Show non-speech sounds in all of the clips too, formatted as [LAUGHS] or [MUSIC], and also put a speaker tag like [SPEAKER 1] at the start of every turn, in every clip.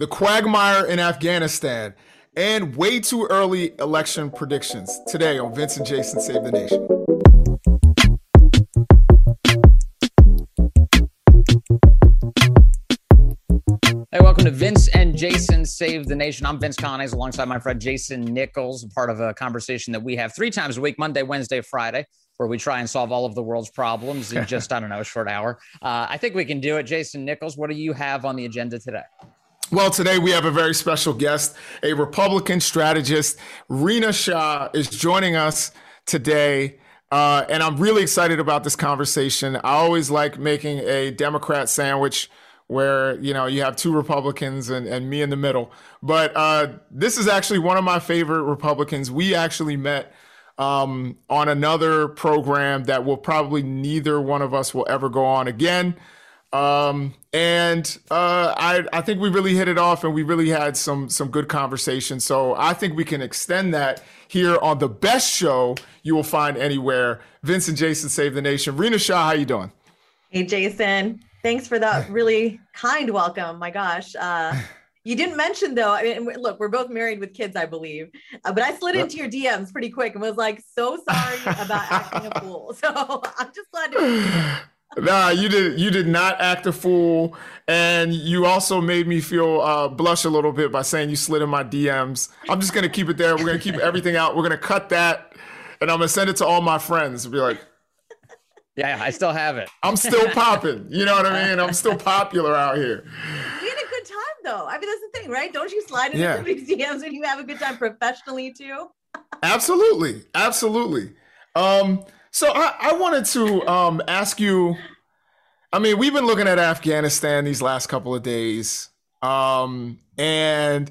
[SPEAKER 1] the quagmire in Afghanistan, and way too early election predictions today on Vince and Jason Save the Nation.
[SPEAKER 2] Hey, welcome to Vince and Jason Save the Nation. I'm Vince Conis alongside my friend Jason Nichols, part of a conversation that we have three times a week Monday, Wednesday, Friday, where we try and solve all of the world's problems in [LAUGHS] just, I don't know, a short hour. Uh, I think we can do it. Jason Nichols, what do you have on the agenda today?
[SPEAKER 1] Well, today we have a very special guest, a Republican strategist. Rina Shah is joining us today. Uh, and I'm really excited about this conversation. I always like making a Democrat sandwich where you know you have two Republicans and, and me in the middle. But uh, this is actually one of my favorite Republicans. We actually met um, on another program that will probably neither one of us will ever go on again. Um, and uh, I I think we really hit it off, and we really had some some good conversation. So I think we can extend that here on the best show you will find anywhere. Vince and Jason save the nation. Rina Shah, how you doing?
[SPEAKER 3] Hey, Jason. Thanks for that [LAUGHS] really kind welcome. My gosh. Uh, you didn't mention though. I mean, look, we're both married with kids, I believe, uh, but I slid into your DMs pretty quick and was like, "So sorry about acting a fool." [LAUGHS] So I'm just glad to. [SIGHS]
[SPEAKER 1] Nah, you did. You did not act a fool, and you also made me feel uh, blush a little bit by saying you slid in my DMs. I'm just gonna keep it there. We're gonna keep everything out. We're gonna cut that, and I'm gonna send it to all my friends. and Be like,
[SPEAKER 2] yeah, I still have it.
[SPEAKER 1] I'm still popping. You know what I mean? I'm still popular out here.
[SPEAKER 3] We had a good time though. I mean, that's the thing, right? Don't you slide into yeah. somebody's [LAUGHS] DMs when you have a good time professionally too?
[SPEAKER 1] absolutely, absolutely. Um, so I, I wanted to um, ask you. I mean, we've been looking at Afghanistan these last couple of days, um, and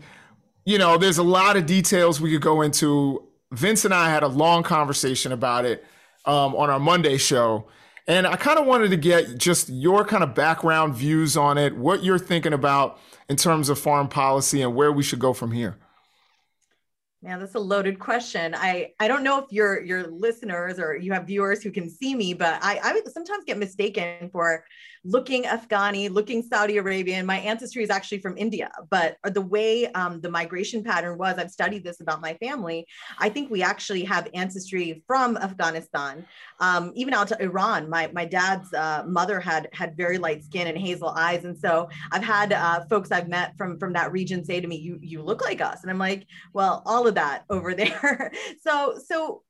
[SPEAKER 1] you know, there's a lot of details we could go into. Vince and I had a long conversation about it um, on our Monday show. And I kind of wanted to get just your kind of background views on it, what you're thinking about in terms of foreign policy and where we should go from here.
[SPEAKER 3] Yeah, that's a loaded question. I I don't know if your your listeners or you have viewers who can see me, but I I sometimes get mistaken for looking Afghani, looking Saudi Arabian. My ancestry is actually from India, but the way um, the migration pattern was, I've studied this about my family. I think we actually have ancestry from Afghanistan, um, even out to Iran. My my dad's uh, mother had had very light skin and hazel eyes, and so I've had uh, folks I've met from from that region say to me, "You you look like us," and I'm like, "Well, all of that over [LAUGHS] there." so so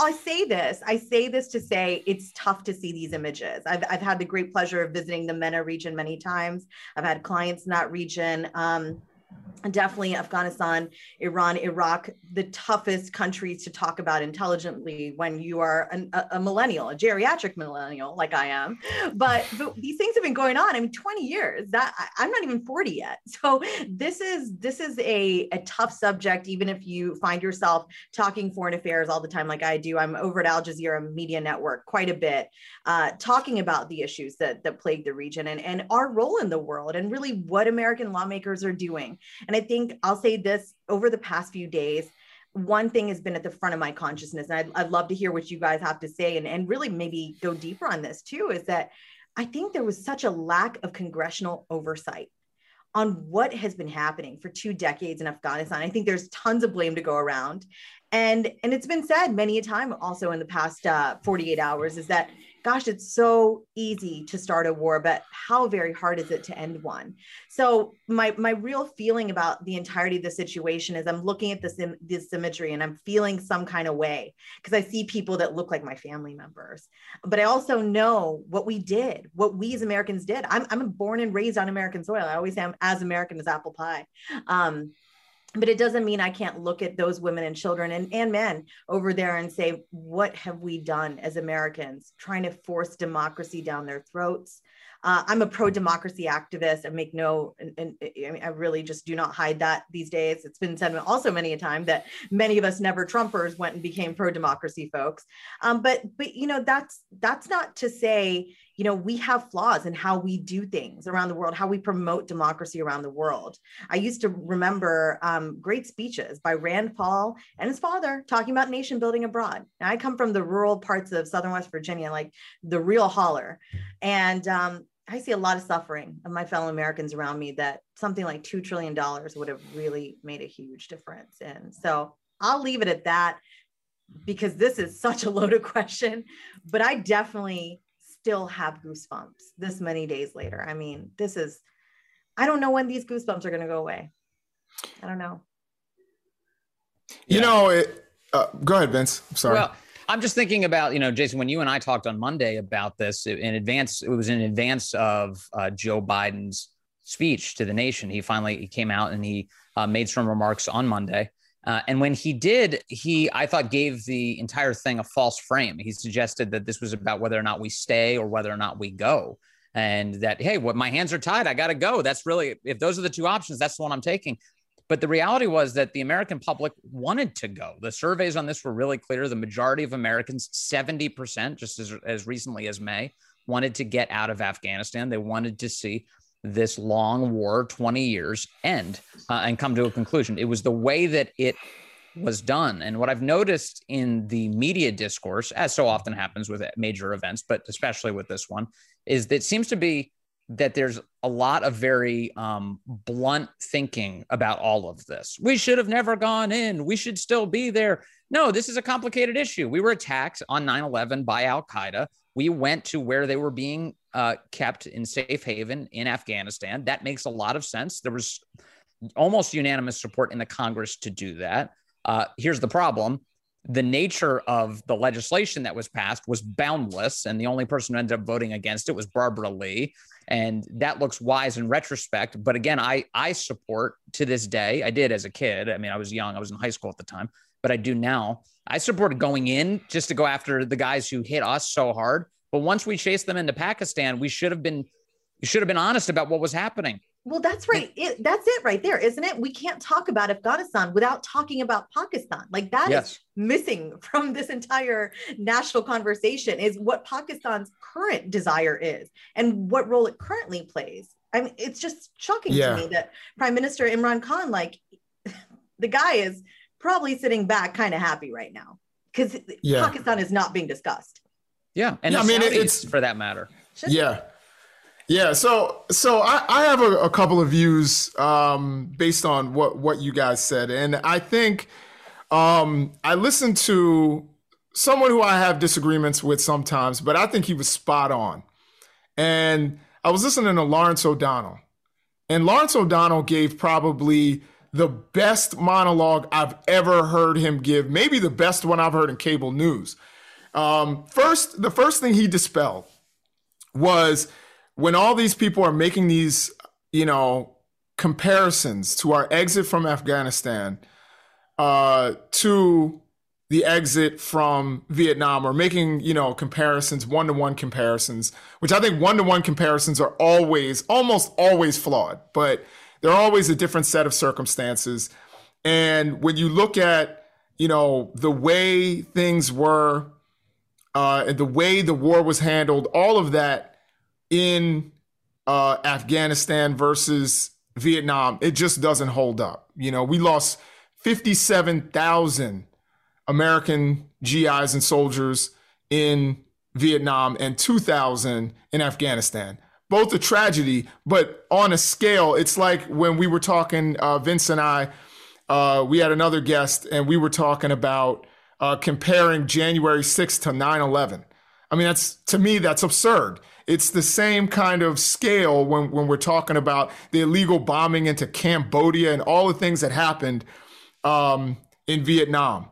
[SPEAKER 3] I say this, I say this to say it's tough to see these images. I've, I've had the great pleasure of visiting the MENA region many times. I've had clients in that region. Um, definitely Afghanistan, Iran, Iraq, the toughest countries to talk about intelligently when you are an, a, a, millennial, a geriatric millennial like I am. But, but, these things have been going on. I mean, 20 years. That I, am not even 40 yet. [LAUGHS] So this is this is a, a tough subject, even if you find yourself talking foreign affairs all the time, like I do. I'm over at Al Jazeera Media Network quite a bit, uh, talking about the issues that that plague the region and, and our role in the world and really what American lawmakers are doing. And I think I'll say this over the past few days, one thing has been at the front of my consciousness, and I'd, I'd love to hear what you guys have to say and, and really maybe go deeper on this too, is that I think there was such a lack of congressional oversight on what has been happening for two decades in Afghanistan. I think there's tons of blame to go around. And, and it's been said many a time also in the past uh, 48 hours is that gosh, it's so easy to start a war, but how very hard is it to end one? So my my real feeling about the entirety of the situation is I'm looking at this Im- this imagery and I'm feeling some kind of way because I see people that look like my family members, but I also know what we did, what we as Americans did. I'm I'm born and raised on American soil. I always am as American as apple pie. Um, but it doesn't mean I can't look at those women and children and, and men over there and say, what have we done as Americans trying to force democracy down their throats? Uh, I'm a pro-democracy activist. I make no, and, and, I mean, I really just do not hide that these days. It's been said also many a time that many of us never Trumpers went and became pro-democracy folks. Um, but, but you know, that's that's not to say you know, we have flaws in how we do things around the world, how we promote democracy around the world. I used to remember um, great speeches by Rand Paul and his father talking about nation building abroad. Now, I come from the rural parts of Southern West Virginia, like the real holler. And um, I see a lot of suffering of my fellow Americans around me that something like $2 trillion would have really made a huge difference. And so I'll leave it at that because this is such a loaded [LAUGHS] question, but I definitely still have goosebumps this many days later. I mean, this is, I don't know when these goosebumps are going to go away. I don't know.
[SPEAKER 1] You yeah. know, it, uh, go ahead, Vince. I'm sorry. Well,
[SPEAKER 2] I'm just thinking about, you know, Jason, when you and I talked on Monday about this in advance, it was in advance of uh, Joe Biden's speech to the nation. He finally he came out and he uh, made some remarks on Monday. Uh, and when he did, he, I thought, gave the entire thing a false frame. He suggested that this was about whether or not we stay or whether or not we go. And that, hey, what my hands are tied, I got to go. That's really, if those are the two options, that's the one I'm taking. But the reality was that the American public wanted to go. The surveys on this were really clear. The majority of Americans, 70%, just as, as recently as May, wanted to get out of Afghanistan. They wanted to see this long war, 20 years, end uh, and come to a conclusion. It was the way that it was done. And what I've noticed in the media discourse, as so often happens with major events, but especially with this one, is that it seems to be that there's a lot of very um, blunt thinking about all of this. We should have never gone in. We should still be there. No, this is a complicated issue. We were attacked on 9 11 by Al Qaeda. We went to where they were being uh, kept in safe haven in Afghanistan. That makes a lot of sense. There was almost unanimous support in the Congress to do that. Uh, here's the problem the nature of the legislation that was passed was boundless, and the only person who ended up voting against it was Barbara Lee, and that looks wise in retrospect. But again, I I support to this day. I did as a kid. I mean, I was young. I was in high school at the time, but I do now. I supported going in just to go after the guys who hit us so hard. But once we chased them into Pakistan, we should have been you should have been honest about what was happening.
[SPEAKER 3] Well, that's right. It, that's it right there, isn't it? We can't talk about Afghanistan without talking about Pakistan. Like that yes. is missing [LAUGHS] from this entire national conversation is what Pakistan's current desire is and what role it currently plays. I mean, it's just shocking yeah. to me that Prime Minister Imran Khan, like [LAUGHS] the guy is probably sitting back kind of happy right now because yeah. Pakistan is not being discussed.
[SPEAKER 2] Yeah. And yeah, I mean, it's for that matter.
[SPEAKER 1] Yeah. Yeah, so so I, I have a, a, couple of views um, based on what what you guys said, and I think um, I listened to someone who I have disagreements with sometimes, but I think he was spot on. And I was listening to Lawrence O'Donnell, and Lawrence O'Donnell gave probably the best monologue I've ever heard him give, maybe the best one I've heard in cable news. Um, first, the first thing he dispelled was when all these people are making these, you know, comparisons to our exit from Afghanistan uh, to the exit from Vietnam or making, you know, comparisons, one to one comparisons, which I think one to one comparisons are always, almost always flawed, but they're always a different set of circumstances. And when you look at, you know, the way things were, uh, and the way the war was handled, all of that in uh, Afghanistan versus Vietnam, it just doesn't hold up. You know, we lost 57,000 American GIs and soldiers in Vietnam and 2,000 in Afghanistan. Both a tragedy, but on a scale, it's like when we were talking, uh, Vince and I, uh, we had another guest and we were talking about uh, comparing January 6th to 9 11. I mean, that's to me, that's absurd. It's the same kind of scale when, when we're talking about the illegal bombing into Cambodia and all the things that happened um, in Vietnam.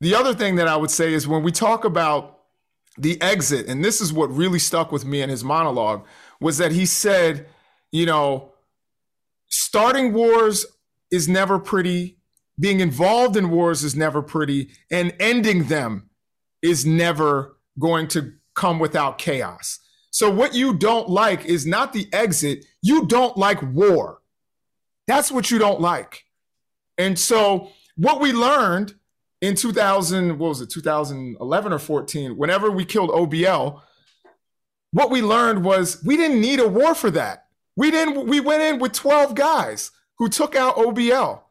[SPEAKER 1] The other thing that I would say is when we talk about the exit, and this is what really stuck with me in his monologue, was that he said, you know, starting wars is never pretty, being involved in wars is never pretty, and ending them is never going to come without chaos. So what you don't like is not the exit. You don't like war. That's what you don't like. And so what we learned in 2000, what was it, 2011 or 14, whenever we killed OBL, what we learned was we didn't need a war for that. We didn't, we went in with 12 guys who took out OBL.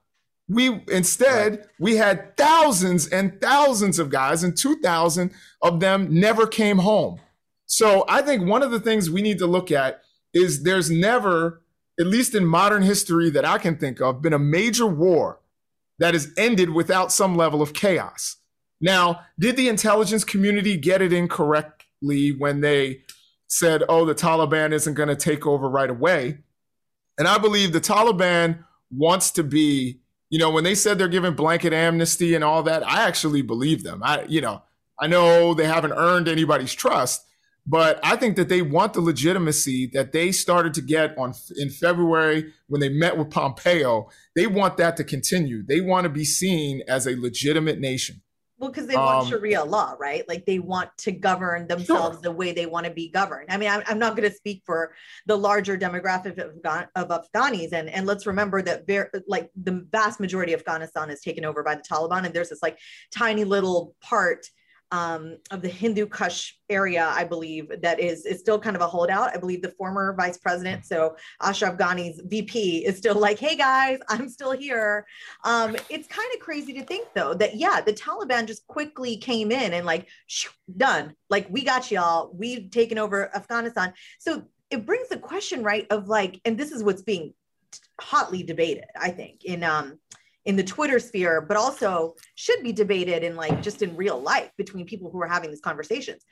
[SPEAKER 1] We instead right. we had thousands and thousands of guys, and 2,000 of them never came home. So I think one of the things we need to look at is there's never, at least in modern history that I can think of, been a major war that has ended without some level of chaos. Now, did the intelligence community get it incorrectly when they said, oh, the Taliban isn't going to take over right away? And I believe the Taliban wants to be, you know, when they said they're giving blanket amnesty and all that, I actually believe them. I, you know, I know they haven't earned anybody's trust, but I think that they want the legitimacy that they started to get on in February when they met with Pompeo. They want that to continue. They want to be seen as a legitimate nation.
[SPEAKER 3] Well, because they want um, Sharia law, right? Like they want to govern themselves sure. the way they want to be governed. I mean, I'm, I'm not going to speak for the larger demographic of, of Afghanis, and and let's remember that very, like the vast majority of Afghanistan is taken over by the Taliban, and there's this like tiny little part um, of the Hindu Kush area, I believe, that is is still kind of a holdout. I believe the former vice president, so Ashraf Ghani's VP, is still like, "Hey guys, [LAUGHS] I'm still here." Um, it's kind of crazy to think, though, that yeah, the Taliban just quickly came in and like, done, like we got y'all, we've taken over Afghanistan. So it brings the question, right, of like, and this is what's being hotly debated, I think, in um in the Twitter sphere, but also should be debated in like just in real life between people who are having these conversations.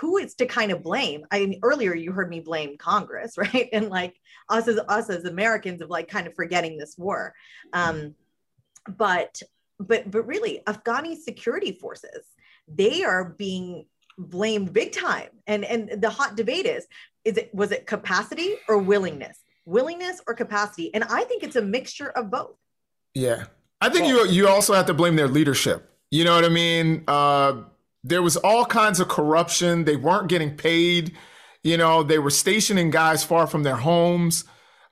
[SPEAKER 3] Who is to kind of blame? I mean, earlier you heard me blame Congress, [LAUGHS] right? And like us as us as Americans of like kind of forgetting this war. Um, but but but really, Afghani security forces, they are being blamed big time. And and the hot debate is, is it was it capacity or willingness? Willingness or capacity? And I think it's a mixture of both
[SPEAKER 1] yeah. I think well, you you also have to blame their leadership. You know what I mean? Uh, there was all kinds of corruption. They weren't getting paid. You know, they were stationing guys far from their homes.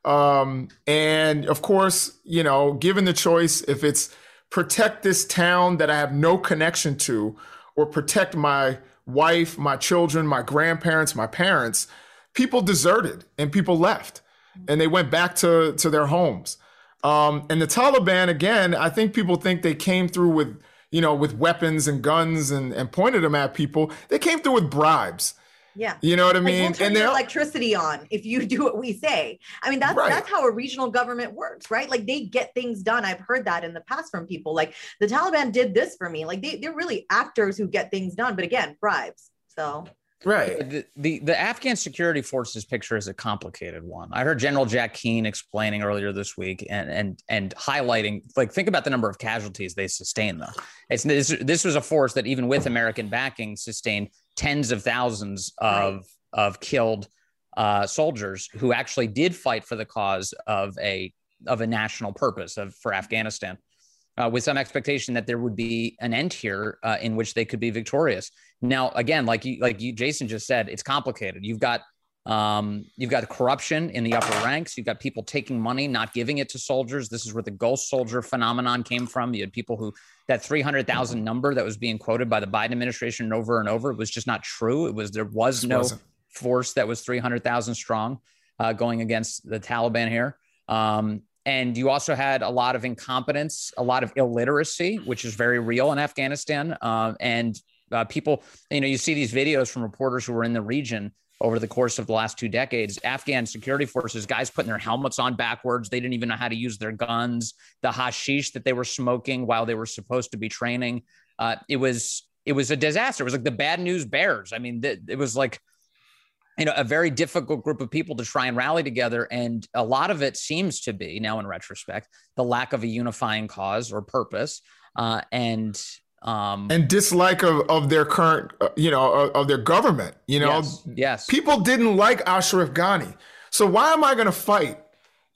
[SPEAKER 1] Um, and of course, you know, given the choice, if it's protect this town that I have no connection to, or protect my wife, my children, my grandparents, my parents, people deserted and people left and they went back to, to their homes. Um, and the Taliban, again, I think people think they came through with, you know, with weapons and guns and, and pointed them at people. They came through with bribes.
[SPEAKER 3] Yeah.
[SPEAKER 1] You know what I mean?
[SPEAKER 3] Like we'll turn and electricity on if you do what we say. I mean, that's right. that's how a regional government works, right? Like they get things done. I've heard that in the past from people. Like the Taliban did this for me. Like they, they're really actors who get things done, but again, bribes. So
[SPEAKER 1] Right.
[SPEAKER 2] The, the, the Afghan security forces picture is a complicated one. I heard General Jack Keane explaining earlier this week and and and highlighting like think about the number of casualties they sustained though. It's this this was a force that even with American backing sustained tens of thousands of right. of killed uh, soldiers who actually did fight for the cause of a of a national purpose of for Afghanistan uh, with some expectation that there would be an end here uh, in which they could be victorious. Now, again, like you, like you, Jason just said, it's complicated. You've got um, you've got corruption in the upper ranks. You've got people taking money, not giving it to soldiers. This is where the ghost soldier phenomenon came from. You had people who that 300,000 number that was being quoted by the Biden administration over and over was just not true. It was there was no force that was 300,000 strong uh, going against the Taliban here. Um, and you also had a lot of incompetence, a lot of illiteracy, which is very real in Afghanistan. Uh, and uh, people, you know, you see these videos from reporters who were in the region over the course of the last two decades. Afghan security forces, guys putting their helmets on backwards. They didn't even know how to use their guns. The hashish that they were smoking while they were supposed to be training. Uh, it was it was a disaster. It was like the bad news bears. I mean, th- it was like you know a very difficult group of people to try and rally together and a lot of it seems to be now in retrospect the lack of a unifying cause or purpose uh, and um,
[SPEAKER 1] and dislike of, of their current uh, you know of, of, their government you know
[SPEAKER 2] yes, yes
[SPEAKER 1] people didn't like ashraf ghani so why am i going to fight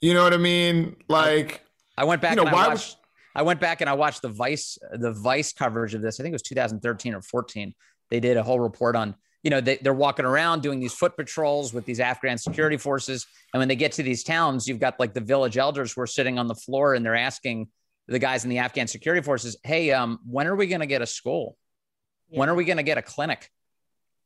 [SPEAKER 1] you know what i mean like
[SPEAKER 2] i, I went back you know, why I watched, I went back and I watched the Vice the Vice coverage of this. I think it was 2013 or 14. They did a whole report on you know, they, they're walking around doing these foot patrols with these Afghan security forces. And when they get to these towns, you've got like the village elders who are sitting on the floor and they're asking the guys in the Afghan security forces, Hey, um, when are we going to get a school? Yeah. When are we going to get a clinic?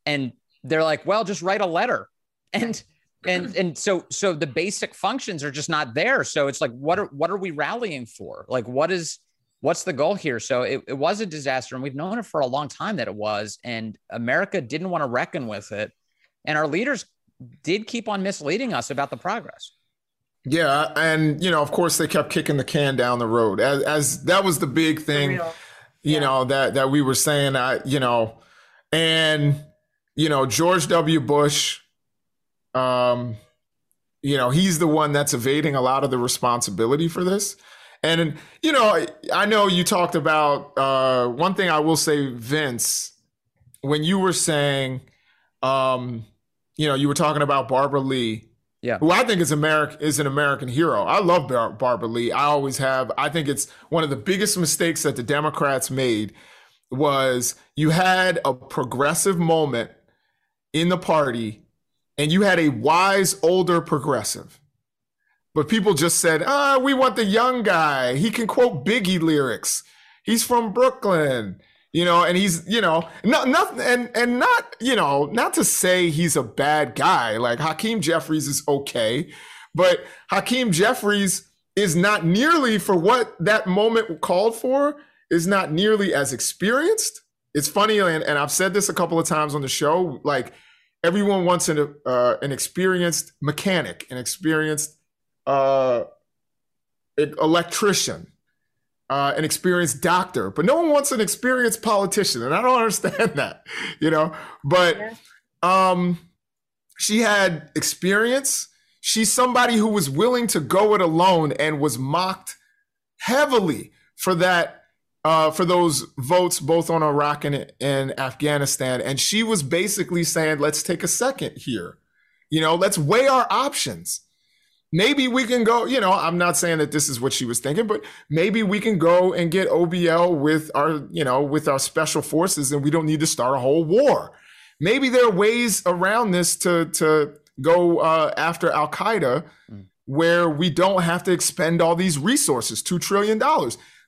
[SPEAKER 2] And they're like, well, just write a letter. And, and, and so, so the basic functions are just not there. So it's like, what are, what are we rallying for? Like, what is, what's the goal here? So it, it was a disaster, and we've known it for a long time that it was, and America didn't want to reckon with it. And our leaders did keep on misleading us about the progress.
[SPEAKER 1] Yeah, and you know, of course, they kept kicking the can down the road, as, as that was the big thing, you know, that that we were saying. I, you know, and you know, George W. Bush, um, you know, he's the one that's evading a lot of the responsibility for this. And you know, I know you talked about uh, one thing. I will say, Vince, when you were saying, um, you know, you were talking about Barbara Lee
[SPEAKER 2] yeah.
[SPEAKER 1] Who I think is American is an American hero. I love Bar- Barbara Lee. I always have. I think it's one of the biggest mistakes that the Democrats made was you had a progressive moment in the party and you had a wise older progressive. But people just said, "Ah, we want the young guy. He can quote Biggie lyrics. He's from Brooklyn." You know, and he's, you know, not nothing, and and not, you know, not to say he's a bad guy. Like Hakeem Jeffries is okay, but Hakeem Jeffries is not nearly for what that moment called for. Is not nearly as experienced. It's funny, and, and I've said this a couple of times on the show. Like everyone wants an uh, an experienced mechanic, an experienced uh, electrician uh, an experienced doctor, but no one wants an experienced politician, and I don't [LAUGHS] understand that, you know. But um, she had experience. She's somebody who was willing to go it alone and was mocked heavily for that. Uh, for those votes both on Iraq and, and Afghanistan. And she was basically saying, let's take a second here. You know, let's weigh our options maybe we can go, you know, I'm not saying that this is what she was thinking, but maybe we can go and get OBL with our, you know, with our special forces and we don't need to start a whole war. Maybe there are ways around this to to go uh, after Al Qaeda mm. where we don't have to expend all these resources, $2 trillion.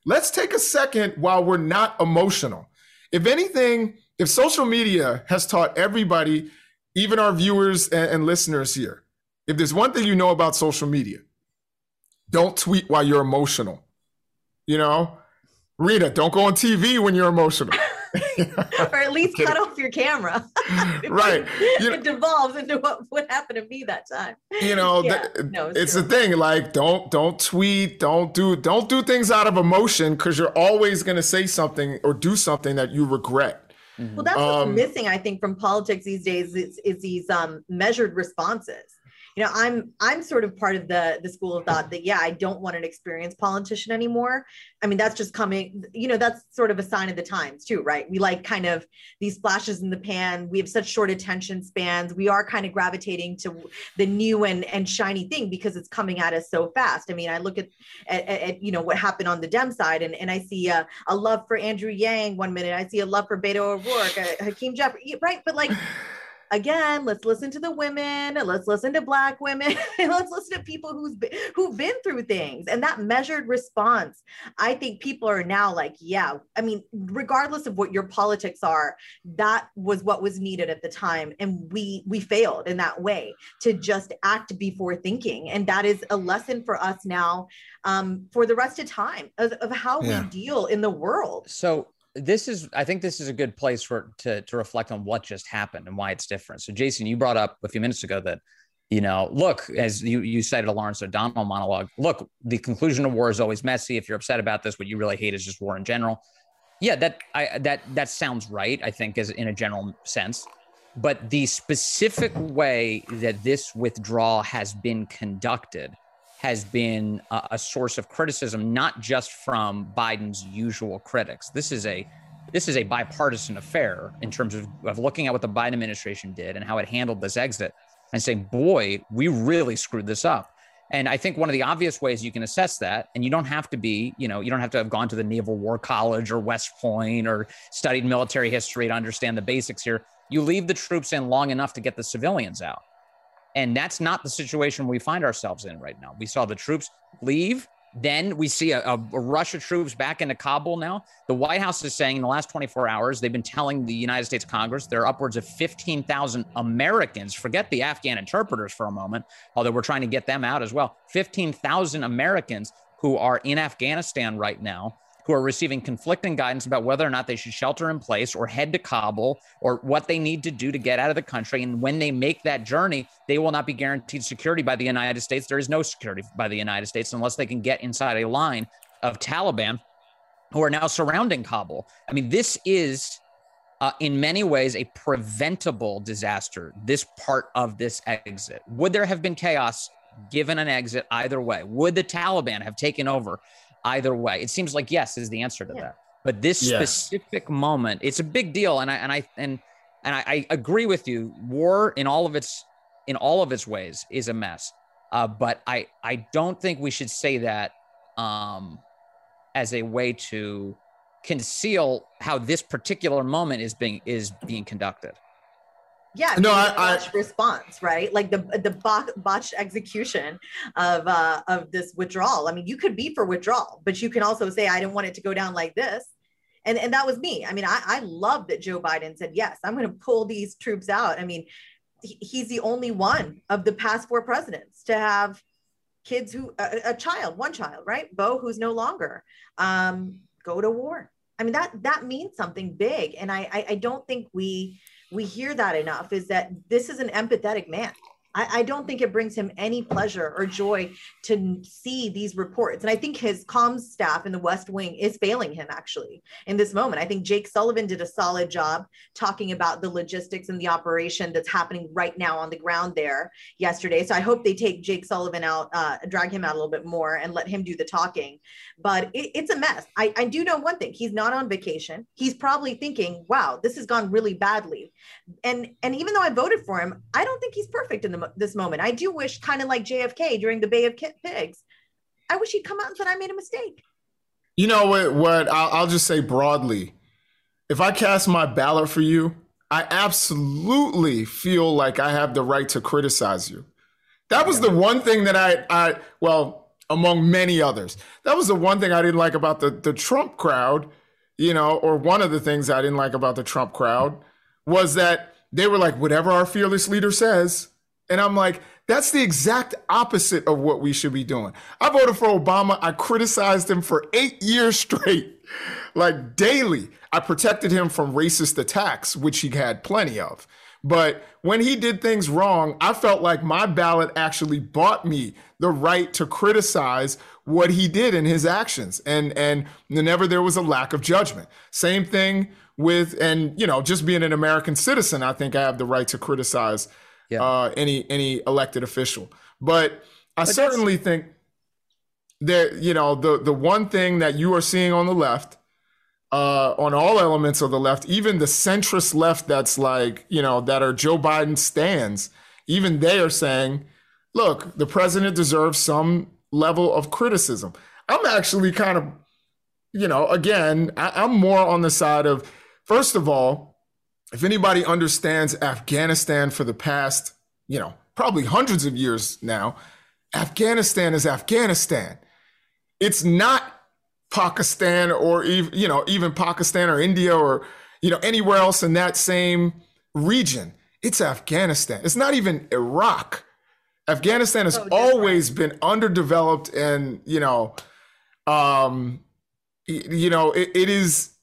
[SPEAKER 1] Let's take a second while we're not emotional. If anything, if social media has taught everybody, even our viewers and, and listeners here, if there's one thing you know about social media, don't tweet while you're emotional. You know, Rina, don't go on TV when you're emotional. [LAUGHS]
[SPEAKER 3] or at least cut off your camera. [LAUGHS]
[SPEAKER 1] right.
[SPEAKER 3] You know, it devolves into what, what happened to me that time.
[SPEAKER 1] You know, yeah. the, no, it's, it's the thing. Like, don't don't tweet, don't do don't do things out of emotion because you're always gonna say something or do something that you regret.
[SPEAKER 3] Well, that's um, what's missing, I think, from politics these days is, is these um, measured responses you know i'm i'm sort of part of the the school of thought that yeah i don't want an experienced politician anymore. I mean that's just coming you know that's sort of a sign of the times too right? We like kind of these flashes in the pan. We have such short attention spans. We are kind of gravitating to the new and and shiny thing because it's coming at us so fast. I mean i look at at, at you know what happened on the dem side and, and i see a, a love for andrew yang one minute. I see a love for beto o'rourke uh, hakeem jeffrey right? But like [LAUGHS] again, let's listen to the women, let's listen to black women, [LAUGHS] let's listen to people who's been, who've been through things and that measured response. I think people are now like, yeah, I mean, regardless of what your politics are, that was what was needed at the time and we we failed in that way to just act before thinking and that is a lesson for us now um, for the rest of time of, of how yeah. we deal in the world.
[SPEAKER 2] So this is i think this is a good place for to to reflect on what just happened and why it's different. So jason you brought up a few minutes ago that you know look as you you cited a lawrence o'donnell monologue look the conclusion of war is always messy. If you're upset about this what you really hate is just war in general. Yeah that i that that sounds right i think as in a general sense. But the specific way that this withdrawal has been conducted has been a, a source of criticism, not just from Biden's usual critics. This is a this is a bipartisan affair in terms of, of looking at what the Biden administration did and how it handled this exit and saying, boy, we really screwed this up. And I think one of the obvious ways you can assess that, and you don't have to be, you know, you don't have to have gone to the Naval War College or West Point or studied military history to understand the basics here. You leave the troops in long enough to get the civilians out. And that's not the situation we find ourselves in right now. We saw the troops leave. Then we see a, a, rush of troops back into Kabul now. The White House is saying in the last 24 hours, they've been telling the United States Congress there are upwards of 15,000 Americans. Forget the Afghan interpreters for a moment, although we're trying to get them out as well. 15,000 Americans who are in Afghanistan right now who are receiving conflicting guidance about whether or not they should shelter in place or head to Kabul or what they need to do to get out of the country. And when they make that journey, they will not be guaranteed security by the United States. There is no security by the United States unless they can get inside a line of Taliban who are now surrounding Kabul. I mean, this is. Uh, in many ways, a preventable disaster, this part of this exit. Would there have been chaos given an exit either way? Would the Taliban have taken over either way? It seems like yes is the answer to yeah. that. But this yes. specific moment, it's a big deal, and I and I and and I, I, agree with you. War in all of its in all of its ways is a mess. Uh, but I I don't think we should say that um, as a way to conceal how this particular moment is being is being conducted
[SPEAKER 3] yeah no I, I, response right? Like the the botched execution of uh of this withdrawal. I mean you could be for withdrawal but you can also say i didn't want it to go down like this. And and that was me. I mean i i love that joe biden said yes i'm going to pull these troops out. I mean he's the only one of the past four presidents to have kids who a, a child one child right? Bo who's no longer um go to war. I mean that that means something big. And i i, I don't think we we hear that enough is that this is an empathetic man I, I, don't think it brings him any pleasure or joy to see these reports. And I think his comms staff in the West Wing is failing him actually in this moment. I think Jake Sullivan did a solid job talking about the logistics and the operation that's happening right now on the ground there yesterday. So I hope they take Jake Sullivan out, uh, drag him out a little bit more and let him do the talking. But it, it's a mess. I, I do know one thing he's not on vacation. He's probably thinking, wow, this has gone really badly. And, and even though I voted for him, I don't think he's perfect in the this moment. I do wish, kind of like JFK during the Bay of Pigs, I wish he'd come out and said I made a mistake.
[SPEAKER 1] You know what? What I'll, I'll just say broadly, if I cast my ballot for you, I absolutely feel like I have the right to criticize you. That was the one thing that I, I well, among many others, that was the one thing I didn't like about the the Trump crowd, you know, or one of the things I didn't like about the Trump crowd was that they were like, whatever our fearless leader says, and I'm like, that's the exact opposite of what we should be doing. I voted for Obama. I criticized him for eight [LAUGHS] years straight, like daily. I protected him from racist attacks, which he had plenty of. But when he did things wrong, I felt like my ballot actually bought me the right to criticize what he did in his actions. And and whenever there was a lack of judgment. Same thing with and you know, just being an American citizen, I think I have the right to criticize yeah. uh, any any elected official. But I but certainly think that you know the the one thing that you are seeing on the left, uh, on all elements of the left, even the centrist left that's like you know that are Joe Biden stands, even they are saying, look, the president deserves some level of criticism. I'm actually kind of, you know, again, I, I'm more on the side of, first of all, if anybody understands Afghanistan for the past, you know, probably hundreds of years now, Afghanistan is Afghanistan. It's not Pakistan or even, you know, even Pakistan or India or, you know, anywhere else in that same region. It's Afghanistan. It's not even Iraq. Afghanistan has oh, always been underdeveloped and, you know, um, you know, it, it is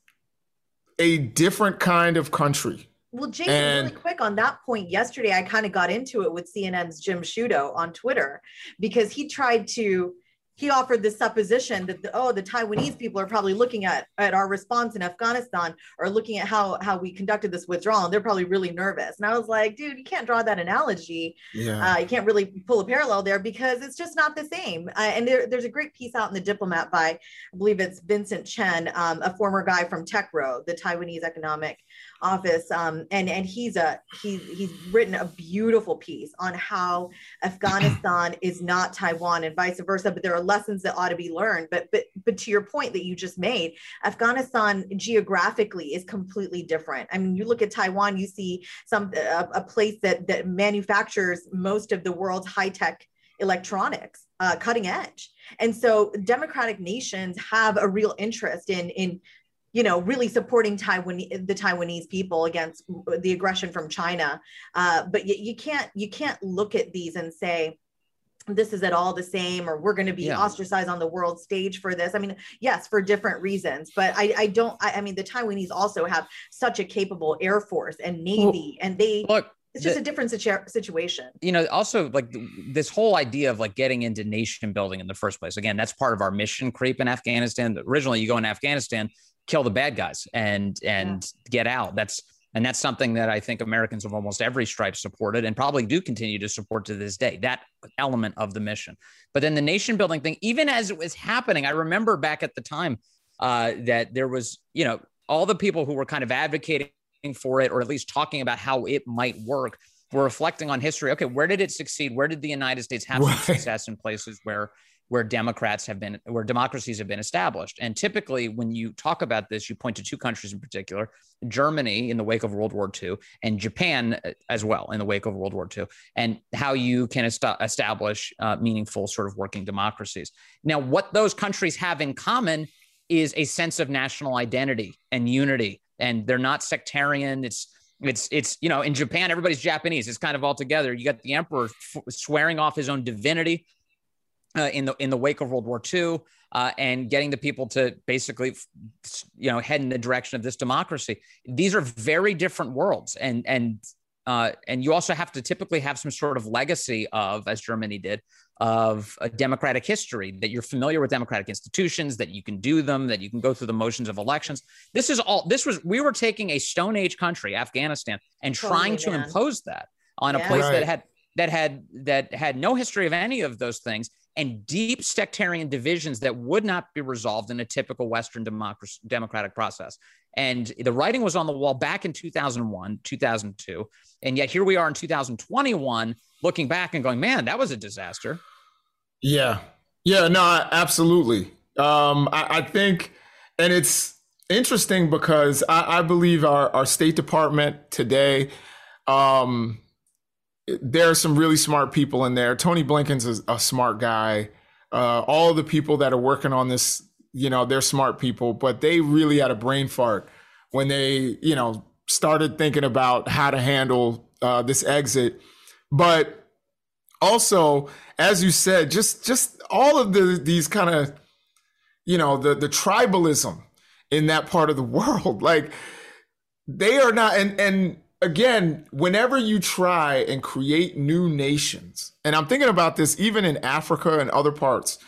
[SPEAKER 1] a different kind of country.
[SPEAKER 3] Well, Jason, and, really quick on that point, yesterday I kind of got into it with CNN's Jim Sciutto on Twitter because he tried to he offered this supposition that the, oh the taiwanese people are probably looking at, at our response in afghanistan or looking at how how we conducted this withdrawal. And they're probably really nervous. And i was like dude you can't draw that analogy. Yeah. Uh, you can't really pull a parallel there because it's just not the same. Uh, and there, there's a great piece out in the diplomat by i believe it's vincent chen um, a former guy from TECRO the taiwanese economic office um, and and he's a he's he's written a beautiful piece on how afghanistan [CLEARS THROAT] is not taiwan and vice versa but there are lessons that ought to be learned. But but but to your point that you just made afghanistan geographically is completely different. I mean you look at taiwan you see some a, a place that that manufactures most of the world's high-tech electronics uh, cutting edge. And so democratic nations have a real interest in in you know, really supporting Taiwan, the Taiwanese people against the aggression from China. Uh, but you, you can't you can't look at these and say, this is at all the same or we're going to be yeah. ostracized on the world stage for this i mean yes for different reasons but i i don't i, I mean the taiwanese also have such a capable air force and navy well, and they look it's just the, a different situ- situation
[SPEAKER 2] you know also like this whole idea of like getting into nation building in the first place again that's part of our mission creep in afghanistan originally you go in afghanistan kill the bad guys and and yeah. get out that's and that's something that I think Americans of almost every stripe supported and probably do continue to support to this day, that element of the mission. But then the nation building thing, even as it was happening, I remember back at the time uh, that there was, you know, all the people who were kind of advocating for it or at least talking about how it might work were reflecting on history. Okay, where did it succeed? Where did the United States have right. success in places where where Democrats have been, where democracies have been established. And typically, when you talk about this, you point to two countries in particular Germany in the wake of World War II, and Japan uh, as well in the wake of World War II, and how you can est- establish uh, meaningful sort of working democracies. Now, what those countries have in common is a sense of national identity and unity, and they're not sectarian. It's it's it's you know in Japan everybody's Japanese. It's kind of all together. You got the emperor f- swearing off his own divinity uh, in the in the wake of World War II, uh, and getting the people to basically, you know, head in the direction of this democracy. These are very different worlds, and and uh, and you also have to typically have some sort of legacy of, as Germany did, of a democratic history that you're familiar with democratic institutions, that you can do them, that you can go through the motions of elections. This is all. This was we were taking a Stone Age country, Afghanistan, and trying to impose that on yeah. a place right. that had that had that had no history of any of those things and deep sectarian divisions that would not be resolved in a typical Western democracy, democratic process. And the writing was on the wall back in 2001, 2002. And yet here we are in 2021 looking back and going, man, that was a disaster.
[SPEAKER 1] Yeah. Yeah, no, absolutely. Um, I, I think, and it's interesting because I, I believe our, our State Department today, um, there are some really smart people in there. Tony Blinken's a, a smart guy. Uh, all the people that are working on this, you know, they're smart people, but they really had a brain fart when they, you know, started thinking about how to handle uh, this exit. But also, as you said, just just all of the these kind of, you know, the the tribalism in that part of the [LAUGHS] world, like they are not, and and again, whenever you try and create new nations, and I'm thinking about this even in Africa and other parts,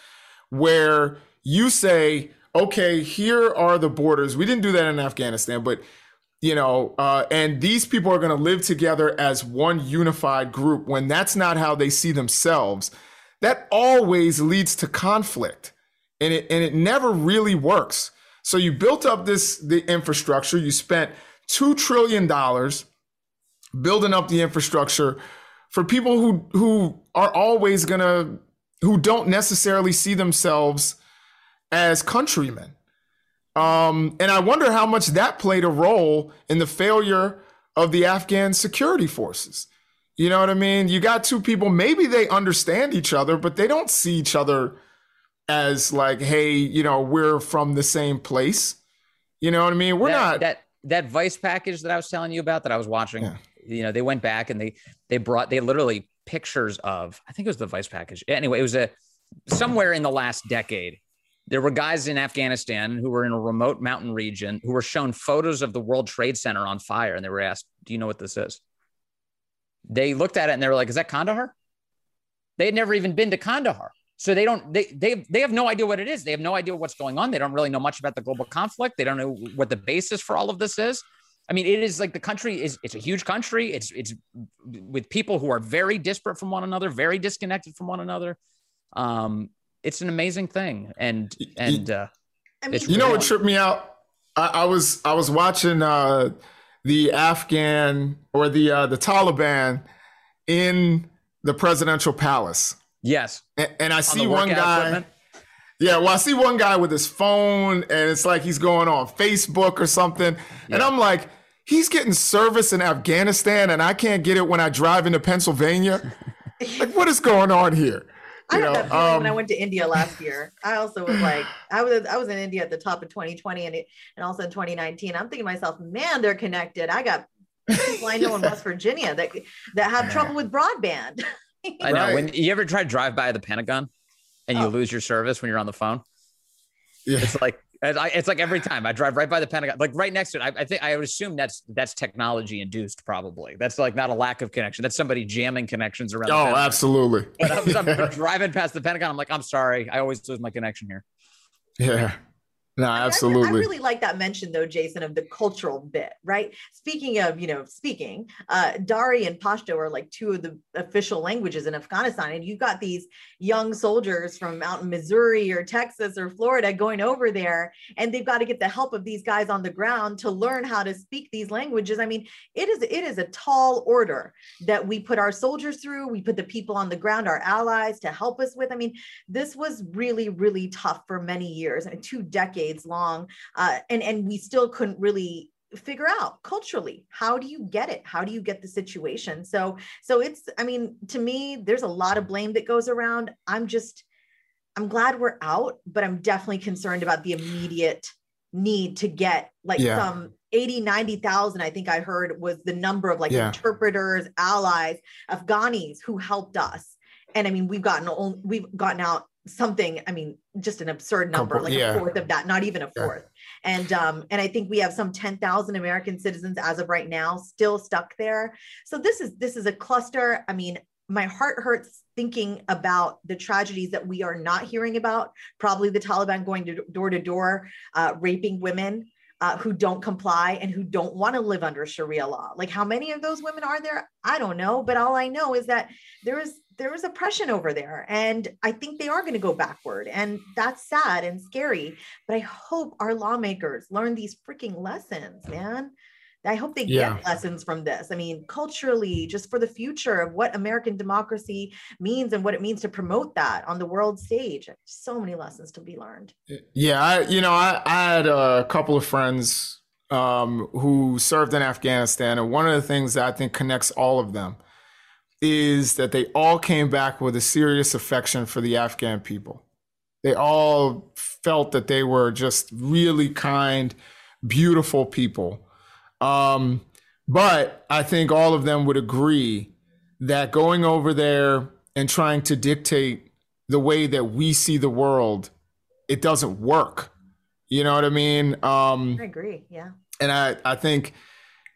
[SPEAKER 1] where you say, okay, here are the borders. We didn't do that in Afghanistan, but you know, uh, and these people are going to live together as one unified group when that's not how they see themselves. That always leads to conflict, and it and it never really works. So you built up this the infrastructure. You spent two trillion dollars building up the infrastructure for people who who are always gonna who don't necessarily see themselves as countrymen. Um, and I wonder how much that played a role in the failure of the Afghan security forces. You know what I mean? You got two people, maybe they understand each other, but they don't see each other as like, hey, you know, we're from the same place. You know what I mean? We're
[SPEAKER 2] that,
[SPEAKER 1] not
[SPEAKER 2] that that vice package that I was telling you about that I was watching. Yeah you know, they went back and they they brought they literally pictures of I think it was the vice package. Anyway, it was a somewhere in the last decade. There were guys in Afghanistan who were in a remote mountain region who were shown photos of the World Trade Center on fire, and they were asked, "Do you know what this is?" They looked at it and they were like, "Is that Kandahar?" They had never even been to Kandahar, so they don't. They they they have no idea what it is. They have no idea what's going on. They don't really know much about the global conflict. They don't know what the basis for all of this is. I mean, it is like the country is it's a huge country. It's it's with people who are very disparate from one another, very disconnected from one another. Um, it's an amazing thing, and and uh,
[SPEAKER 1] I mean, you know what tripped me out? I, I was I was watching uh, the Afghan or the uh, the Taliban in the presidential palace.
[SPEAKER 2] Yes,
[SPEAKER 1] and, and I see on one guy. Equipment. Yeah, well, I see one guy with his phone, and it's like he's going on Facebook or something, yeah. and I'm like, he's getting service in Afghanistan, and I can't get it when I drive into Pennsylvania. [LAUGHS] like, what is going on here?
[SPEAKER 3] You I had that feeling um, when I um, went to India last year. I also was like, I was I was in India at the top of 2020 and it, and also in 2019. I'm thinking to myself, man, they're connected. I got people I know in [LAUGHS] West Virginia that that have trouble with broadband.
[SPEAKER 2] I know. Right. When you ever try to drive by the Pentagon and you oh. lose your service when you're on the phone, yeah. it's like it's like every [SIGHS] time I drive right by the Pentagon, like right next to it. I, I, think I would assume that's that's technology induced, probably. That's like not a lack of connection. That's somebody jamming connections around.
[SPEAKER 1] Oh, absolutely.
[SPEAKER 2] But I'm, I'm [LAUGHS] driving past the Pentagon. I'm like, I'm sorry, I always lose my connection here.
[SPEAKER 1] Yeah. No, absolutely. I,
[SPEAKER 3] I, really like that mention though, Jason, of the cultural bit, right? Speaking of, you know, speaking, uh, Dari and Pashto are like two of the official languages in Afghanistan. And you've got these young soldiers from out in Missouri or Texas or Florida going over there, and they've got to get the help of these guys on the ground to learn how to speak these languages. I mean, it is it is a tall order that we put our soldiers through. We put the people on the ground, our allies, to help us with. I mean, this was really, really tough for many years, I mean, two decades decades long, uh, and and we still couldn't really figure out culturally how do you get it how do you get the situation so so it's i mean to me there's a lot of blame that goes around i'm just i'm glad we're out but i'm definitely concerned about the immediate need to get like yeah. some 80 90,000 I think I heard was the number of like yeah. interpreters allies Afghanis who helped us and I mean we've gotten we've gotten out something i mean just an absurd number like yeah. a fourth of that not even a fourth yeah. and um and i think we have some 10,000 american citizens as of right now still stuck there so this is this is a cluster i mean my heart hurts thinking about the tragedies that we are not hearing about probably the taliban going to door to door uh, raping women uh, who don't comply and who don't want to live under Sharia law. Like, how many of those women are there? I don't know. But all I know is that there is there is oppression over there and i think they are going to go backward and that's sad and scary but i hope our lawmakers learn these freaking lessons man. I hope they yeah. get lessons from this. I mean culturally just for the future of what american democracy means and what it means to promote that on the world stage so many lessons to be learned.
[SPEAKER 1] Yeah i you know i, I had a couple of friends um, who served in afghanistan and one of the things that i think connects all of them is that they all came back with a serious affection for the Afghan people. They all felt that they were just really kind, beautiful people. Um, but I think all of them would agree that going over there and trying to dictate the way that we see the world, it doesn't work. You know what I mean?
[SPEAKER 3] Um, I agree. Yeah.
[SPEAKER 1] And I, I think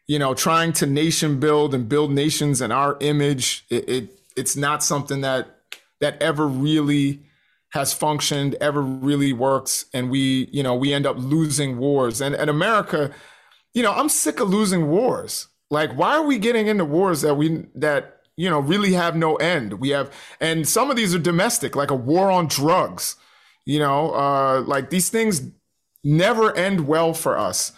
[SPEAKER 1] you know, trying to nation build and build nations in our image, it, it it's not something that that ever really has functioned, ever really works, and we, you know, we end up losing wars. And and America, you know, I'm sick of losing wars. Like, why are we getting into wars that we that you know really have no end? We have, and some of these are domestic, like a war on drugs. You know, uh, like these things never end well for us.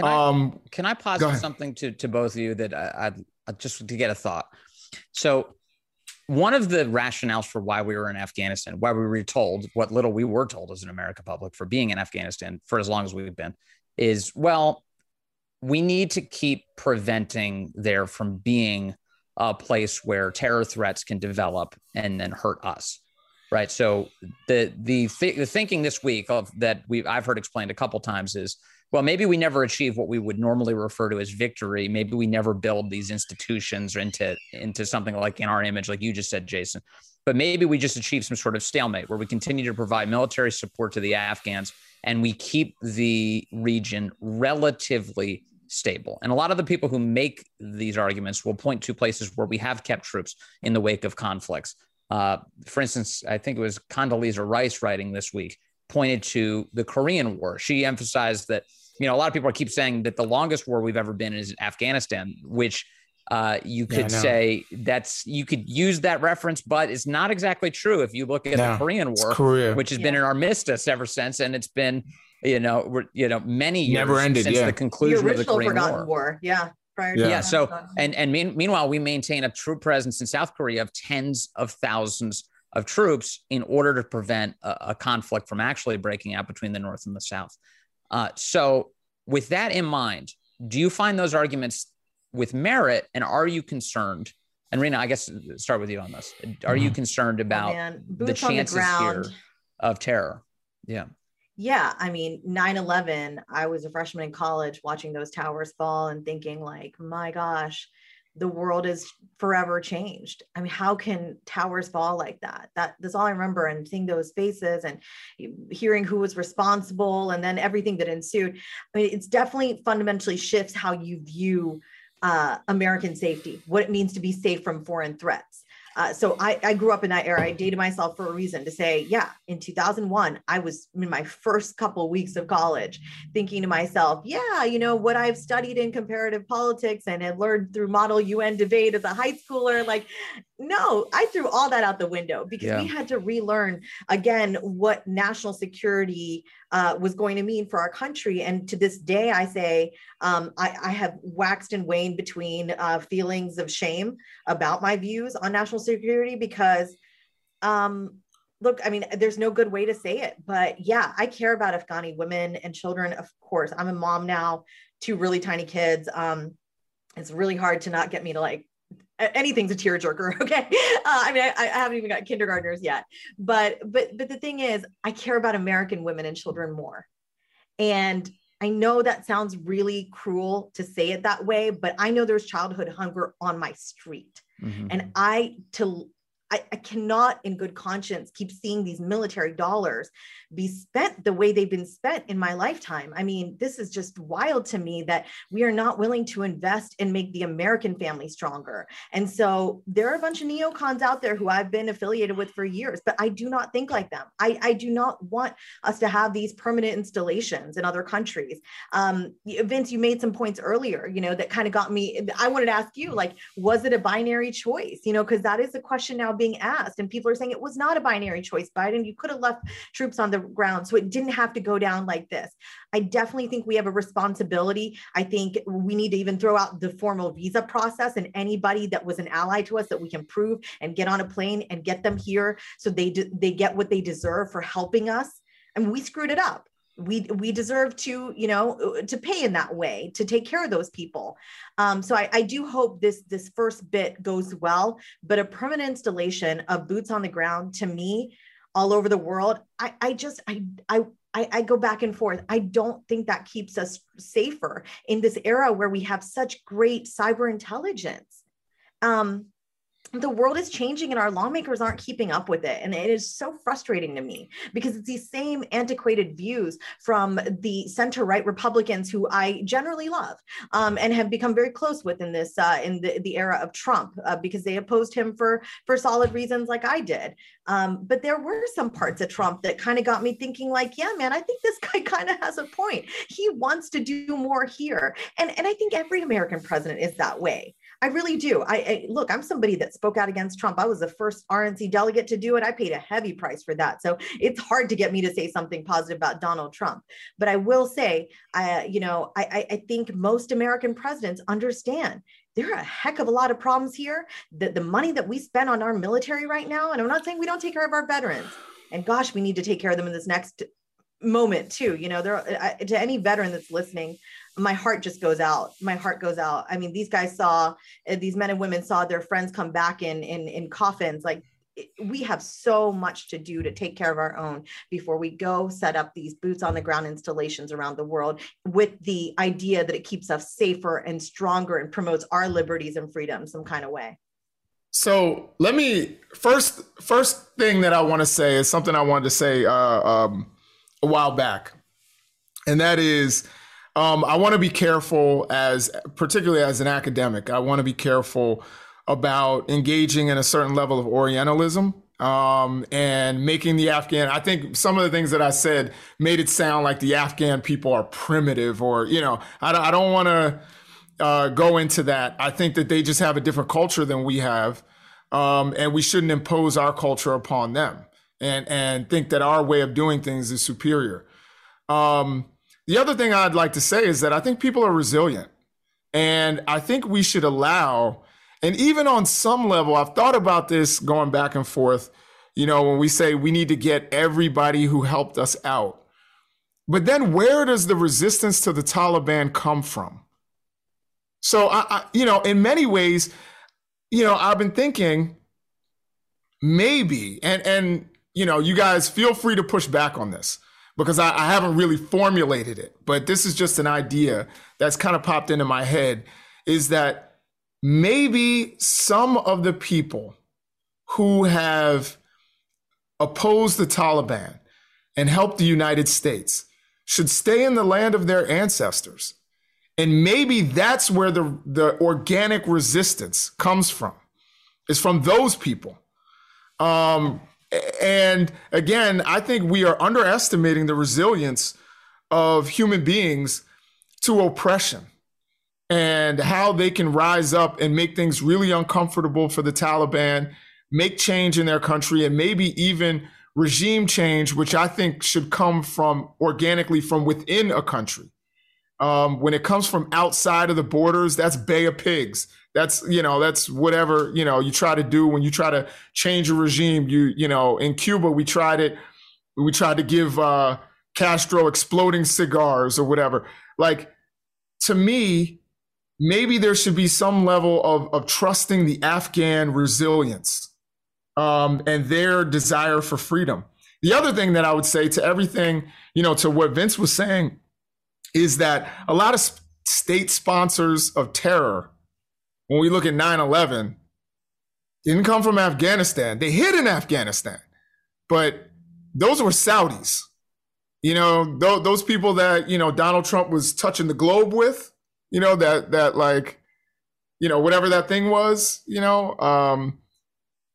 [SPEAKER 2] Can I um, can I posit something to to both of you that I, I just to get a thought? So one of the rationales for why we were in Afghanistan, why we were told what little we were told as an American public for being in Afghanistan for as long as we've been, is well, we need to keep preventing there from being a place where terror threats can develop and then hurt us right so the the, th- the thinking this week of that we I've heard explained a couple times is well, maybe we never achieve what we would normally refer to as victory. Maybe we never build these institutions into into something like in our image, like you just said, Jason. But maybe we just achieve some sort of stalemate where we continue to provide military support to the Afghans and we keep the region relatively stable. And a lot of the people who make these arguments will point to places where we have kept troops in the wake of conflicts. Uh, for instance, I think it was Condoleezza Rice writing this week pointed to the Korean War. She emphasized that you know, a lot of people keep saying that the longest war we've ever been in is Afghanistan, which uh, you could yeah, say that's you could use that reference, but it's not exactly true if you look at no, the Korean War, Korea. which has yeah. been an armistice ever since, and it's been you know you know many years
[SPEAKER 1] never ended
[SPEAKER 2] since
[SPEAKER 1] yeah.
[SPEAKER 2] the conclusion the of the Korean War.
[SPEAKER 3] war. Yeah.
[SPEAKER 2] Prior yeah. yeah. So and and mean, meanwhile, we maintain a troop presence in South Korea of tens of thousands of troops in order to prevent a, a conflict from actually breaking out between the North and the South. Uh, so, with that in mind, do you find those arguments with merit, and are you concerned? And Rina, I guess start with you on this. Are you mm-hmm. concerned oh, about oh, the chances the here of terror? Yeah.
[SPEAKER 3] Yeah, I mean, 9/11, I was a freshman in college watching those towers fall and thinking like, "My gosh, the world is forever changed. I mean, how can towers fall like that? That that's all I remember and seeing those faces and hearing who was responsible and then everything that ensued. I mean, it's definitely fundamentally shifts how you view uh, American safety, what it means to be safe from foreign threats. Uh, so I, I, grew up in that era. I dated myself for a reason to say, yeah, in 2001, I was in my first couple weeks of college thinking to myself, yeah, you know, what I've studied in comparative politics and had learned through Model UN debate as a high schooler, like, no, I threw all that out the window because yeah. we had to relearn again what national security uh, was going to mean for our country. And to this day, I say um, I, I, have waxed and waned between uh, feelings of shame about my views on national security because, um, look, I mean, there's no good way to say it, but yeah, I care about Afghani women and children. Of course, I'm a mom now, two really tiny kids. Um, it's really hard to not get me to like anything's a tearjerker [LAUGHS] okay? Uh, i mean I, I, haven't even got kindergartners yet. But but but the thing is i care about american women and children more. And i know that sounds really cruel to say it that way but i know there's childhood hunger on my street. Mm-hmm. and i to I, I, cannot, in good conscience, keep seeing these military dollars be spent the way they've been spent in my lifetime. I mean, this is just wild to me that we are not willing to invest and make the American family stronger. And so there are a bunch of neocons out there who I've been affiliated with for years, but I do not think like them. I, I do not want us to have these permanent installations in other countries. Um, Vince, you made some points earlier, you know, that kind of got me. I wanted to ask you, like, was it a binary choice? You know, because that is a question now being asked. And people are saying it was not a binary choice, Biden. You could have left troops on the ground. So it didn't have to go down like this. I definitely think we have a responsibility. I think we need to even throw out the formal visa process and anybody that was an ally to us that we can prove and get on a plane and get them here so they, they get what they deserve for helping us. And we screwed it up we we deserve to you know to pay in that way to take care of those people um, so I, I do hope this this first bit goes well but a permanent installation of boots on the ground to me all over the world i i just i i I, I, go back and forth. I don't think that keeps us safer in this era where we have such great cyber intelligence. Um, the world is changing and our lawmakers aren't keeping up with it. And it is so frustrating to me because it's these same antiquated views from the center right Republicans who I generally love um, and have become very close with in this, uh, in the, the era of Trump uh, because they opposed him for, for solid reasons like I did. Um, but there were some parts of Trump that kind of got me thinking like, yeah, man, I think this [LAUGHS] guy kind of has a point. He wants to do more here. And, and I think every American president is that way. I really do. I, I, look, I'm somebody that spoke out against Trump. I was the first RNC delegate to do it. I paid a heavy price for that. So it's hard to get me to say something positive about Donald Trump. But I will say, I, you know, I, I think most American presidents understand there are a heck of a lot of problems here. The, the money that we spend on our military right now, and I'm not saying we don't take care of our veterans. And gosh, we need to take care of them in this next moment too. You know, there to any veteran that's listening, my heart just goes out. My heart goes out. I mean, these guys saw uh, these men and women saw their friends come back in in in coffins. Like we have so much to do to take care of our own before we go set up these boots on the ground installations around the world with the idea that it keeps us safer and stronger and promotes our liberties and freedoms some kind of way.
[SPEAKER 1] So let me first first thing that I want to say is something I wanted to say uh, um, a while back, and that is um, I want to be careful as, particularly as an academic, I want to be careful about engaging in a certain level of Orientalism um, and making the Afghan. I think some of the things that I said made it sound like the Afghan people are primitive, or you know, I, I don't want to uh, go into that. I think that they just have a different culture than we have, um, and we shouldn't impose our culture upon them and and think that our way of doing things is superior. Um, the other thing I'd like to say is that I think people are resilient. And I think we should allow, and even on some level, I've thought about this going back and forth, you know, when we say we need to get everybody who helped us out. But then where does the resistance to the Taliban come from? So, I, I you know, in many ways, you know, I've been thinking maybe, and, and, you know, you guys feel free to push back on this because I, I haven't really formulated it, but this is just an idea that's kind of popped into my head is that maybe some of the people who have opposed the Taliban and helped the United States should stay in the land of their ancestors. And maybe that's where the, the organic resistance comes from, is from those people. Um, and again, I think we are underestimating the resilience of human beings to oppression and how they can rise up and make things really uncomfortable for the Taliban, make change in their country, and maybe even regime change, which I think should come from organically from within a country. Um, when it comes from outside of the borders, that's Bay of Pigs. That's you know that's whatever you know you try to do when you try to change a regime. You you know in Cuba we tried it. We tried to give uh, Castro exploding cigars or whatever. Like to me, maybe there should be some level of, of trusting the Afghan resilience um, and their desire for freedom. The other thing that I would say to everything, you know, to what Vince was saying, is that a lot of state sponsors of terror, when we look at 9 11, didn't come from Afghanistan. They hid in Afghanistan, but those were Saudis. You know, th- those people that, you know, Donald Trump was touching the globe with, you know, that, that like, you know, whatever that thing was, you know, um,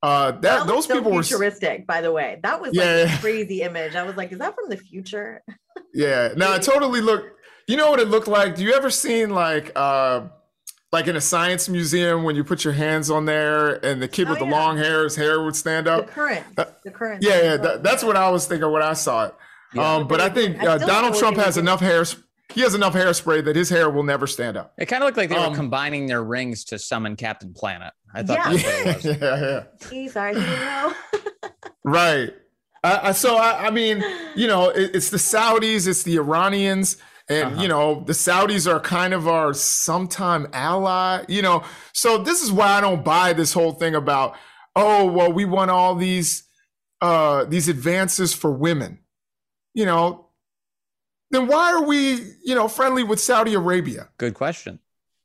[SPEAKER 1] uh, that,
[SPEAKER 3] that
[SPEAKER 1] those
[SPEAKER 3] so
[SPEAKER 1] people
[SPEAKER 3] were futuristic, by the way. That was like
[SPEAKER 1] Yeah.
[SPEAKER 3] a crazy image. I was like, is that from the future?
[SPEAKER 1] Yeah. No, it totally looked. You know what it looked like? Do you ever seen like uh like in a science museum when you put your hands on there and the kid
[SPEAKER 3] Oh,
[SPEAKER 1] with the long hair, his hair would stand up.
[SPEAKER 3] The
[SPEAKER 1] up?
[SPEAKER 3] current. The current.
[SPEAKER 1] Yeah, yeah. That, that's what I was thinking when I saw it.
[SPEAKER 2] Yeah.
[SPEAKER 1] Um, but I think uh,
[SPEAKER 3] still
[SPEAKER 1] Donald Trump has enough hair. He has enough hairspray that his hair will never stand up.
[SPEAKER 2] It kind of looked like they
[SPEAKER 1] Um,
[SPEAKER 2] were combining their rings to summon Captain Planet. I thought
[SPEAKER 3] Yeah.
[SPEAKER 2] that's what it was. [LAUGHS]
[SPEAKER 1] yeah, yeah.
[SPEAKER 3] Gee, sorry, you didn't know. [LAUGHS]
[SPEAKER 1] Right. I, I, so I, I mean, you know, it, it's the Saudis, it's the Iranians, and
[SPEAKER 2] Uh-huh.
[SPEAKER 1] you know, the Saudis are kind of our sometime ally. You know, so this is why I don't buy this whole thing about, oh, well, we want all these uh these advances for women. You know, then why are we, you know, friendly with Saudi Arabia?
[SPEAKER 2] Good question.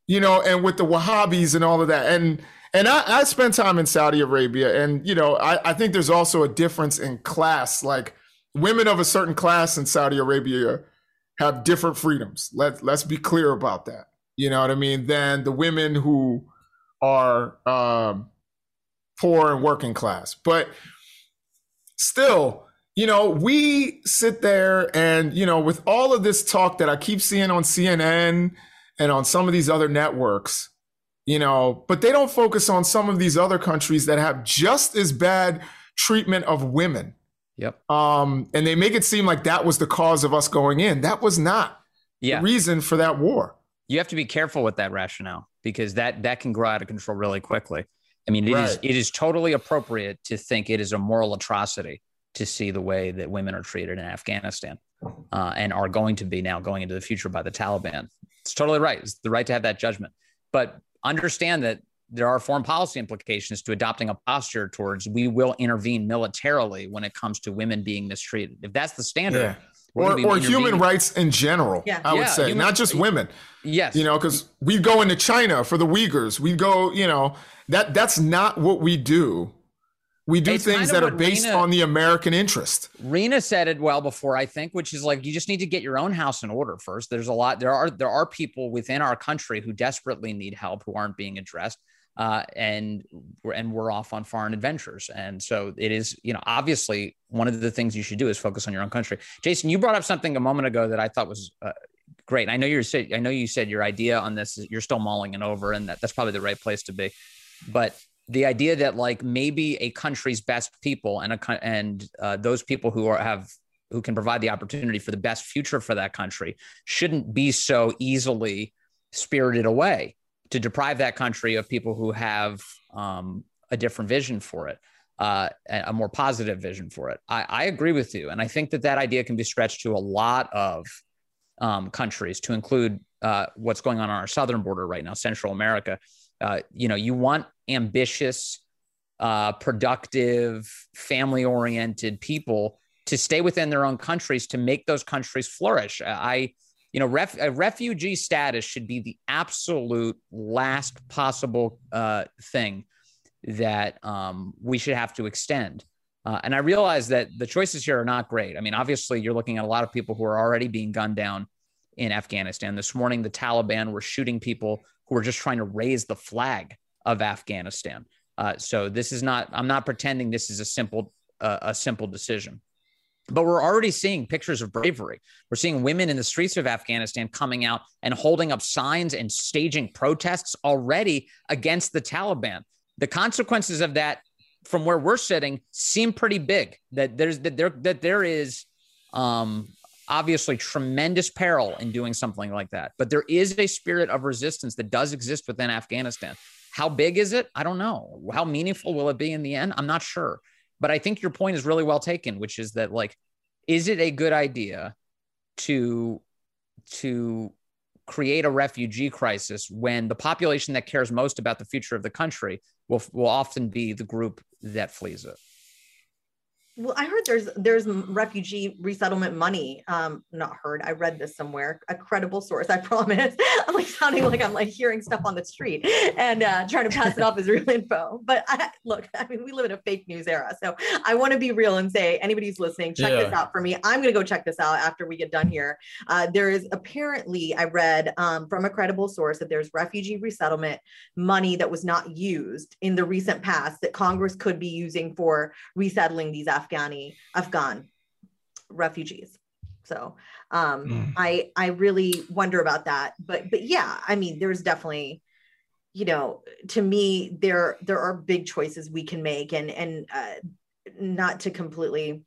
[SPEAKER 1] you know, and with the Wahhabis and all of that. And and I, I spent time in Saudi Arabia, and you know, I, I think there's also a difference in class. Like women of a certain class in Saudi Arabia have different freedoms. Let let's be clear about that. You know what I mean? Than the women who are um, poor and working class. But still, you know, we sit there and, you know, with all of this talk that I keep seeing on CNN and on some of these other networks, you know, but they don't focus on some of these other countries that have just as bad treatment of women.
[SPEAKER 2] Yep.
[SPEAKER 1] Um, and they make it seem like that was the cause of us going in. That was not
[SPEAKER 2] Yeah.
[SPEAKER 1] the reason for that war.
[SPEAKER 2] you have to be careful with that rationale because that that can grow out of control really quickly. I mean, it is
[SPEAKER 1] Right.
[SPEAKER 2] it is totally appropriate to think it is a moral atrocity to see the way that women are treated in Afghanistan uh, and are going to be now going into the future by the Taliban. It's totally right. It's the right to have that judgment, but understand that there are foreign policy implications to adopting a posture towards we will intervene militarily when it comes to women being mistreated. If that's the standard, we're
[SPEAKER 1] Or, or human rights in general,
[SPEAKER 3] Yeah.
[SPEAKER 1] I would
[SPEAKER 2] Yeah,
[SPEAKER 1] say,
[SPEAKER 2] human-
[SPEAKER 1] not just women.
[SPEAKER 2] Yes,
[SPEAKER 1] you know because we go into china for the uyghurs we go you know that that's not what we do we do
[SPEAKER 2] It's
[SPEAKER 1] things
[SPEAKER 2] kind of
[SPEAKER 1] that are based
[SPEAKER 2] Rina-
[SPEAKER 1] on the american interest
[SPEAKER 2] Rina said it well before, I think, which is like you just need to get your own house in order first. There's a lot. There are there are people within our country who desperately need help who aren't being addressed, uh, and and we're off on foreign adventures. And so it is, you know, obviously one of the things you should do is focus on your own country. Jason, you brought up something a moment ago that I thought was. Uh, Great. I know you're. I know you said your idea on this. is You're still mulling it over, and that, that's probably the right place to be. But the idea that like maybe a country's best people and a and uh, those people who are have who can provide the opportunity for the best future for that country shouldn't be so easily spirited away to deprive that country of people who have um, a different vision for it uh, a more positive vision for it. I, I agree with you. And i think that that idea can be stretched to a lot of um, countries to include uh, what's going on on our southern border right now central america. Uh, you know you want ambitious uh, productive family oriented people to stay within their own countries to make those countries flourish. I you know, ref, a refugee status should be the absolute last possible uh, thing that um, we should have to extend. Uh, and I realize that the choices here are not great. I mean, obviously, you're looking at a lot of people who are already being gunned down in Afghanistan. This morning, the Taliban were shooting people who were just trying to raise the flag of Afghanistan. Uh, so this is not. I'm not pretending this is a simple uh, a simple decision. But we're already seeing pictures of bravery. We're seeing women in the streets of Afghanistan coming out and holding up signs and staging protests already against the Taliban. The consequences of that, from where we're sitting, seem pretty big. That there's that there that there is um, obviously tremendous peril in doing something like that. But there is a spirit of resistance that does exist within Afghanistan. How big is it? I don't know. How meaningful will it be in the end? I'm not sure. But I think your point is really well taken, which is that like, is it a good idea to to create a refugee crisis when the population that cares most about the future of the country will will often be the group that flees it?
[SPEAKER 3] Well, I heard there's there's refugee resettlement money. Um, not heard. I read this somewhere. A credible source. I [LAUGHS] promise. I'm like sounding like I'm like hearing stuff on the street and uh, trying to pass it off as real [LAUGHS] info. But I, look, I mean, we live in a fake news era, so I want to be real and say anybody who's listening, check yeah. this out for me. I'm gonna go check this out after we get done here. Uh, there is apparently I read um, from a credible source that there's refugee resettlement money that was not used in the recent past that Congress could be using for resettling these Afghans Afghani Afghan refugees. So um, mm. I I really wonder about that. But but yeah, I mean, there's definitely, you know, to me there there are big choices we can make, and and uh, not to completely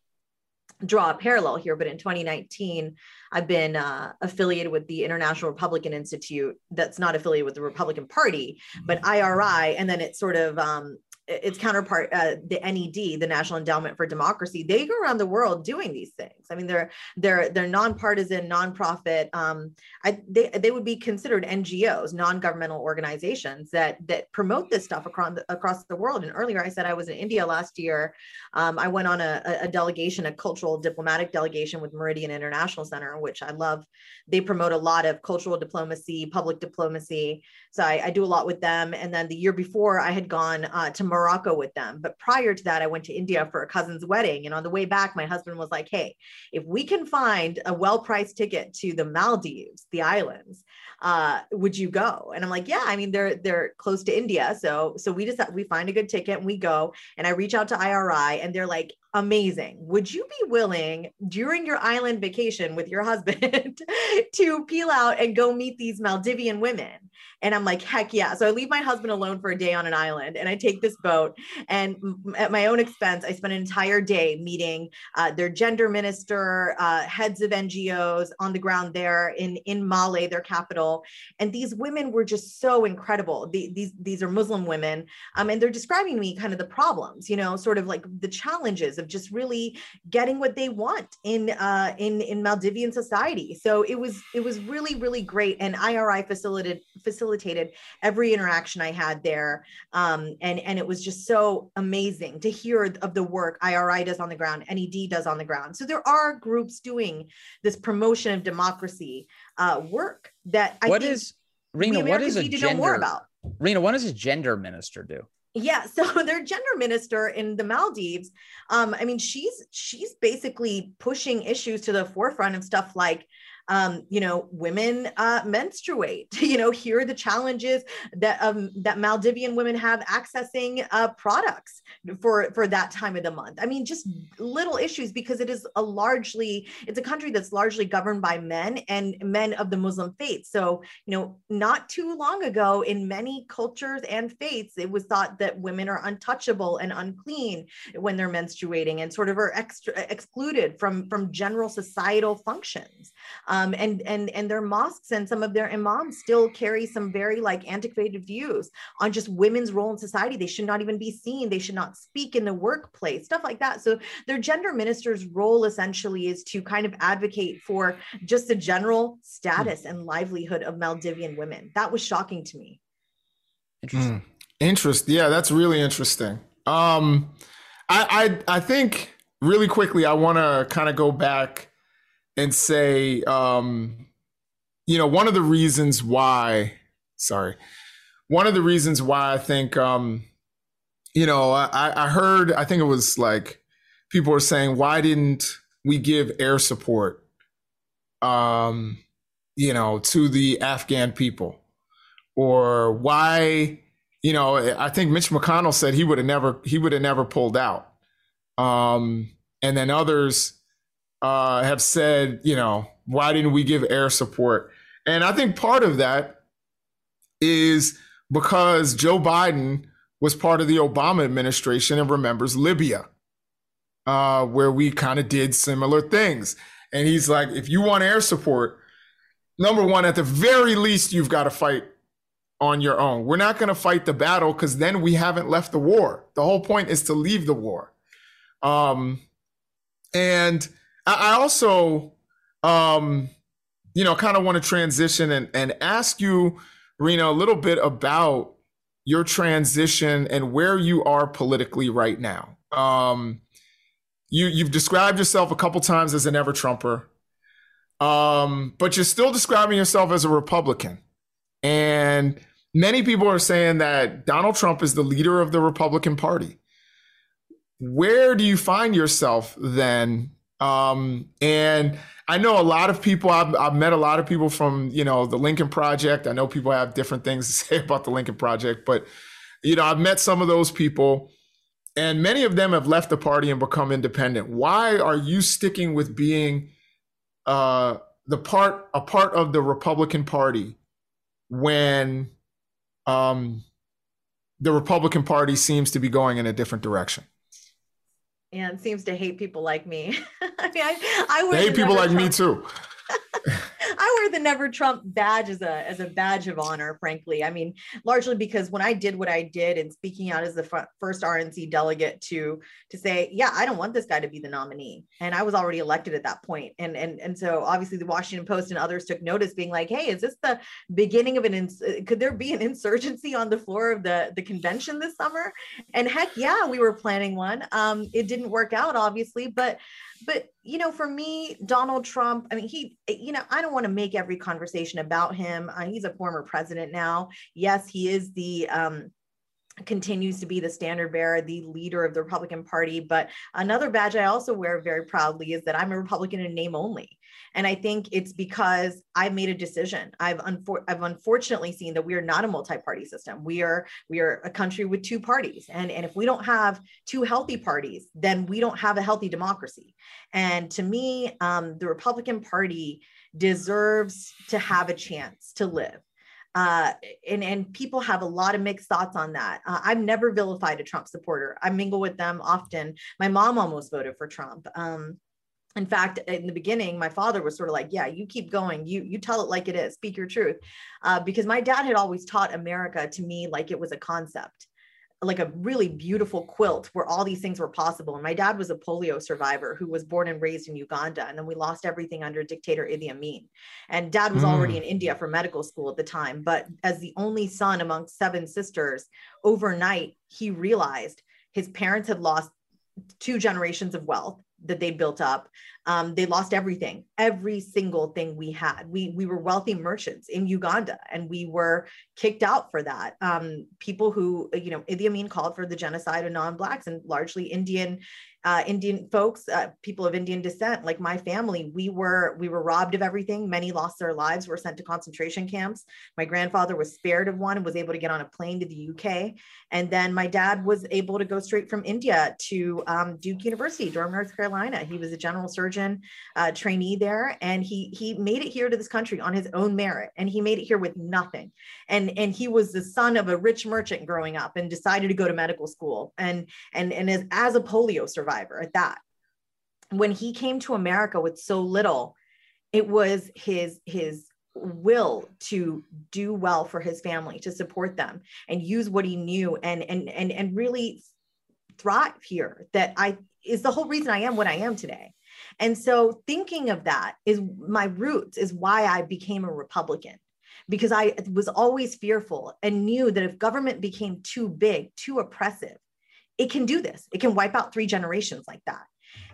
[SPEAKER 3] draw a parallel here, but in 2019, I've been uh, affiliated with the International Republican Institute. That's not affiliated with the Republican Party, but IRI, and then it sort of um, its counterpart, uh, the NED, the National Endowment for Democracy, they go around the world doing these things. I mean, they're they're they're nonpartisan, nonprofit. Um, I, they they would be considered NGOs, non-governmental organizations that that promote this stuff across the, across the world. And earlier, I said I was in India last year. Um, I went on a, a delegation, a cultural diplomatic delegation with Meridian International Center, which I love. They promote a lot of cultural diplomacy, public diplomacy. So I, I do a lot with them. And then the year before, I had gone uh, to Morocco with them. But prior to that, I went to India for a cousin's wedding. And on the way back, my husband was like, hey, if we can find a well priced ticket to the Maldives, the islands, uh, would you go? And I'm like, yeah, I mean, they're they're close to India. So so we just we find a good ticket and we go. And I reach out to IRI and they're like, amazing. Would you be willing during your island vacation with your husband [LAUGHS] to peel out and go meet these Maldivian women? And I'm like, heck yeah. So I leave my husband alone for a day on an island and I take this boat. And at my own expense, I spend an entire day meeting uh, their gender minister, uh, heads of NGOs on the ground there in, in Male, their capital. And these women were just so incredible. The, these, these are Muslim women. Um, and they're describing me kind of the problems, you know, sort of like the challenges of just really getting what they want in, uh, in, in Maldivian society. So it was, it was really, really great. And IRI facilitated, facilitated every interaction I had there. Um, and, and it was just so amazing to hear of the work IRI does on the ground, NED does on the ground. So there are groups doing this promotion of democracy uh, work that I
[SPEAKER 2] what think is, Rina, what is a gender, more about. Rina, what does a gender minister do?
[SPEAKER 3] Yeah so [LAUGHS] their gender minister in the maldives um i mean she's she's basically pushing issues to the forefront of stuff like um, you know, women uh, menstruate. [LAUGHS] You know, here are the challenges that um, that Maldivian women have accessing uh, products for for that time of the month. I mean, just little issues because it is a largely it's a country that's largely governed by men and men of the Muslim faith. So you know, not too long ago, in many cultures and faiths, it was thought that women are untouchable and unclean when they're menstruating and sort of are extra excluded from from general societal functions um, and and and their mosques and some of their imams still carry some very like antiquated views on just women's role in society. They should not even be seen. They should not speak in the workplace stuff like that. So their gender minister's role essentially is to kind of advocate for just the general status and livelihood of maldivian women. That was shocking to me.
[SPEAKER 1] Interesting. Mm. interest yeah that's really interesting. Um i i, I think really quickly i want to kind of go back and say, um, you know, one of the reasons why, sorry, one of the reasons why I think, um, you know, I, I heard, I think it was like people were saying, why didn't we give air support, um, you know, to the Afghan people? Or why, you know, I think Mitch McConnell said he would have never, he would have never pulled out. Um, and then others uh, have said, you know, why didn't we give air support? And I think part of that is because Joe Biden was part of the Obama administration and remembers Libya, uh, where we kind of did similar things. And he's like, if you want air support, number one, at the very least, you've got to fight on your own. We're not going to fight the battle because then we haven't left the war. The whole point is to leave the war. Um, and I also, um, you know, kind of want to transition and, and ask you, Rina, a little bit about your transition and where you are politically right now. Um, you you've described yourself a couple times as an ever Trumper, um, but you're still describing yourself as a Republican. And many people are saying that Donald Trump is the leader of the Republican Party. Where do you find yourself then um, and I know a lot of people, I've, I've, met a lot of people from, you know, the Lincoln Project. I know people have different things to [LAUGHS] say about the Lincoln Project, but, you know, I've met some of those people and many of them have left the party and become independent. Why are you sticking with being uh, the part, a part of the Republican Party when um, the Republican Party seems to be going in a different direction?
[SPEAKER 3] And seems to hate people like me. [LAUGHS] I mean, I, I
[SPEAKER 1] hate people like me too. [LAUGHS]
[SPEAKER 3] I wear the Never Trump badge as a as a badge of honor, frankly. I mean, largely because when I did what I did and speaking out as the first RNC delegate to to say, yeah, I don't want this guy to be the nominee, and I was already elected at that point, and and and so obviously the Washington Post and others took notice, being like, hey, is this the beginning of an ins- could there be an insurgency on the floor of the the convention this summer? And heck, yeah, we were planning one. Um, it didn't work out, obviously, but but you know for me donald trump i mean he you know i don't want to make every conversation about him uh, he's a former president now yes he is the um continues to be the standard bearer, the leader of the Republican Party. But another badge I also wear very proudly is that I'm a Republican in name only. And I think it's because I've made a decision. I've, unfor- I've unfortunately seen that we are not a multi-party system. We are we are a country with two parties, and and if we don't have two healthy parties, then we don't have a healthy democracy. And to me, um, the Republican Party deserves to have a chance to live. Uh, and and people have a lot of mixed thoughts on that. Uh, I've never vilified a Trump supporter. I mingle with them often. My mom almost voted for Trump. Um, in fact in the beginning my father was sort of like yeah you keep going. You you tell it like it is. Speak your truth. Uh, because my dad had always taught america to me like it was a concept like a really beautiful quilt where all these things were possible. And my dad was a polio survivor who was born and raised in uganda and then we lost everything under dictator idi amin. And dad was mm. already in india for medical school at the time but as the only son among seven sisters overnight he realized his parents had lost two generations of wealth that they built up um, they lost everything every single thing we had we we were wealthy merchants in uganda and we were kicked out for that um, people who you know idi amin called for the genocide of non-blacks and largely indian uh, Indian folks, uh, people of Indian descent, like my family, we were we were robbed of everything. Many lost their lives, were sent to concentration camps. My grandfather was spared of one and was able to get on a plane to the UK. And then my dad was able to go straight from India to um, Duke University, Durham, North Carolina. He was a general surgeon uh, trainee there, and he he made it here to this country on his own merit, and he made it here with nothing. And and he was the son of a rich merchant growing up, and decided to go to medical school, and and and as, as a polio survivor at that. When he came to America with so little, it was his his will to do well for his family, to support them and use what he knew and and and and really thrive here. That I is the whole reason I am what I am today. And so thinking of that is my roots is why I became a Republican because I was always fearful and knew that if government became too big, too oppressive, it can do this. It can wipe out three generations like that.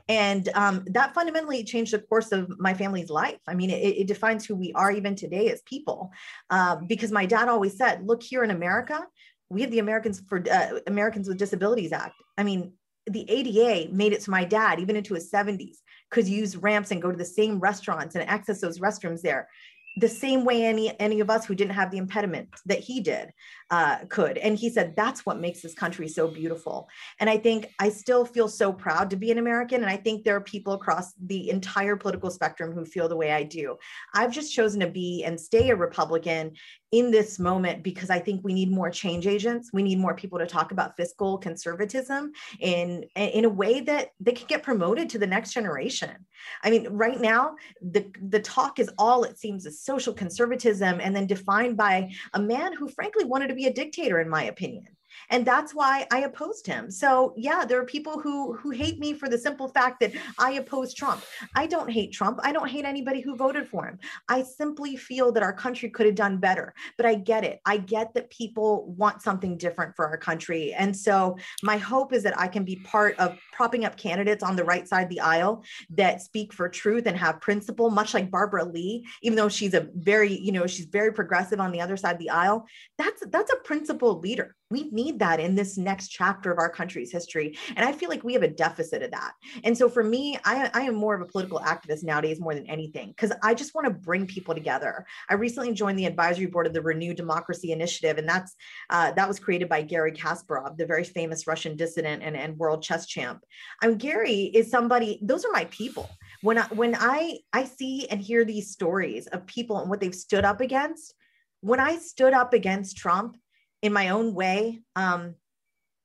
[SPEAKER 3] And um, that fundamentally changed the course of my family's life. I mean, it, it defines who we are even today as people. Uh, because my dad always said, look here in America, we have the Americans for uh, Americans with Disabilities Act. I mean, the ADA made it so my dad, even into his 70s, could use ramps and go to the same restaurants and access those restrooms there. The same way any any of us who didn't have the impediment that he did uh, could and he said that's what makes this country so beautiful and i think i still feel so proud to be an american and i think there are people across the entire political spectrum who feel the way i do i've just chosen to be and stay a republican in this moment because I think we need more change agents. We need more people to talk about fiscal conservatism in in a way that they can get promoted to the next generation. I mean, right now the the talk is all it seems is social conservatism and then defined by a man who frankly wanted to be a dictator in my opinion and that's why i opposed him. So yeah there are people who who hate me for the simple fact that i oppose trump. I don't hate trump. I don't hate anybody who voted for him. I simply feel that our country could have done better. But i get it. I get that people want something different for our country. And so my hope is that i can be part of propping up candidates on the right side of the aisle that speak for truth and have principle much like barbara lee even though she's a very you know she's very progressive on the other side of the aisle. That's that's a principled leader we need that in this next chapter of our country's history. And I feel like we have a deficit of that. And so for me, I, I am more of a political activist nowadays more than anything because I just want to bring people together. I recently joined the advisory board of the Renew Democracy Initiative, and that's uh, that was created by Garry Kasparov, the very famous Russian dissident and, and world chess champ. I mean, Garry is somebody, those are my people. When I when I I see and hear these stories of people and what they've stood up against, when I stood up against Trump, in my own way. Um,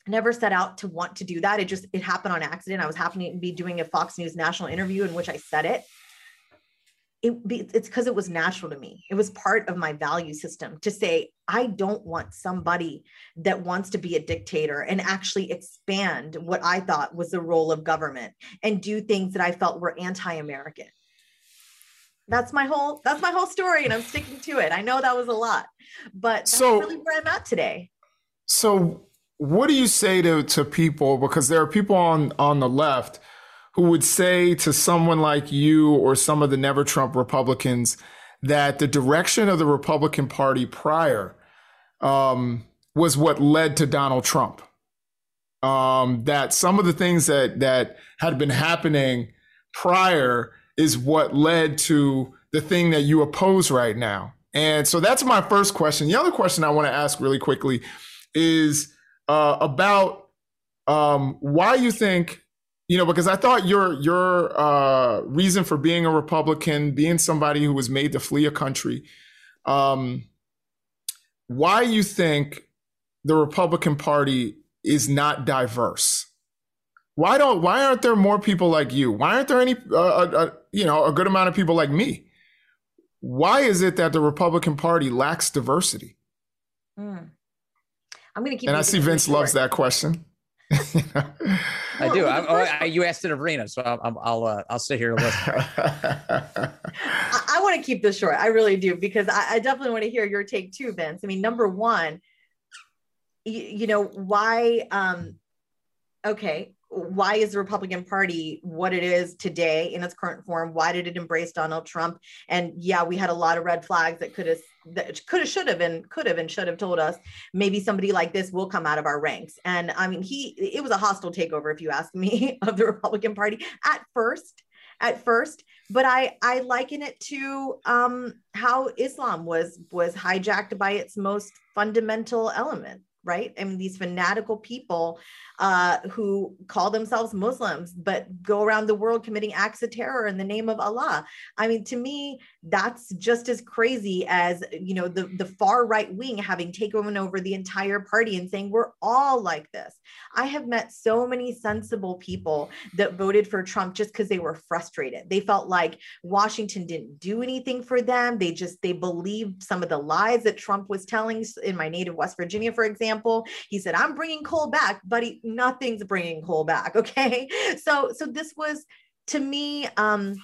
[SPEAKER 3] never set out to want to do that. It just it happened on accident. I was happening to be doing a Fox News national interview in which I said it. It be, it's because it was natural to me. It was part of my value system to say I don't want somebody that wants to be a dictator and actually expand what I thought was the role of government and do things that I felt were anti-American that's my whole that's my whole story and i'm sticking to it. I know that was a lot but so really where i'm at today.
[SPEAKER 1] So what do you say to to people because there are people on on the left who would say to someone like you or some of the never trump republicans that the direction of the republican party prior um, was what led to donald trump. Um, that some of the things that that had been happening prior is what led to the thing that you oppose right now. And so that's my first question. The other question I want to ask really quickly is uh, about um, why you think, you know, because I thought your your uh, reason for being a Republican, being somebody who was made to flee a country, um, why you think the Republican Party is not diverse. Why don't why aren't there more people like you? Why aren't there any uh, uh, uh, you know a good amount of people like me? Why is it that the Republican Party lacks diversity?
[SPEAKER 3] Mm. I'm going to keep.
[SPEAKER 1] And I see Vince loves that question. [LAUGHS]
[SPEAKER 2] I do. I, oh, I, you asked it of Rina, so I'll I'll, uh, I'll sit here and listen. [LAUGHS]
[SPEAKER 3] I, I want to keep this short. I really do because I, I definitely want to hear your take too, Vince. I mean, number one, you, you know why? Um, okay, why is the Republican Party what it is today in its current form? Why did it embrace Donald Trump? And yeah, we had a lot of red flags that could have that could have should have and could have and should have told us maybe somebody like this will come out of our ranks. And I mean, he it was a hostile takeover, if you ask me, [LAUGHS] of the Republican Party at first. At first, but I I liken it to um, how Islam was was hijacked by its most fundamental element right? I mean, these fanatical people uh, who call themselves Muslims, but go around the world committing acts of terror in the name of Allah. I mean, to me, that's just as crazy as, you know, the, the far right wing having taken over the entire party and saying, we're all like this. I have met so many sensible people that voted for Trump just because they were frustrated. They felt like Washington didn't do anything for them. They just, they believed some of the lies that Trump was telling in my native West Virginia, for example. He said, I'm bringing coal back, buddy. nothing's bringing coal back. [LAUGHS] Okay. So, so this was to me, um,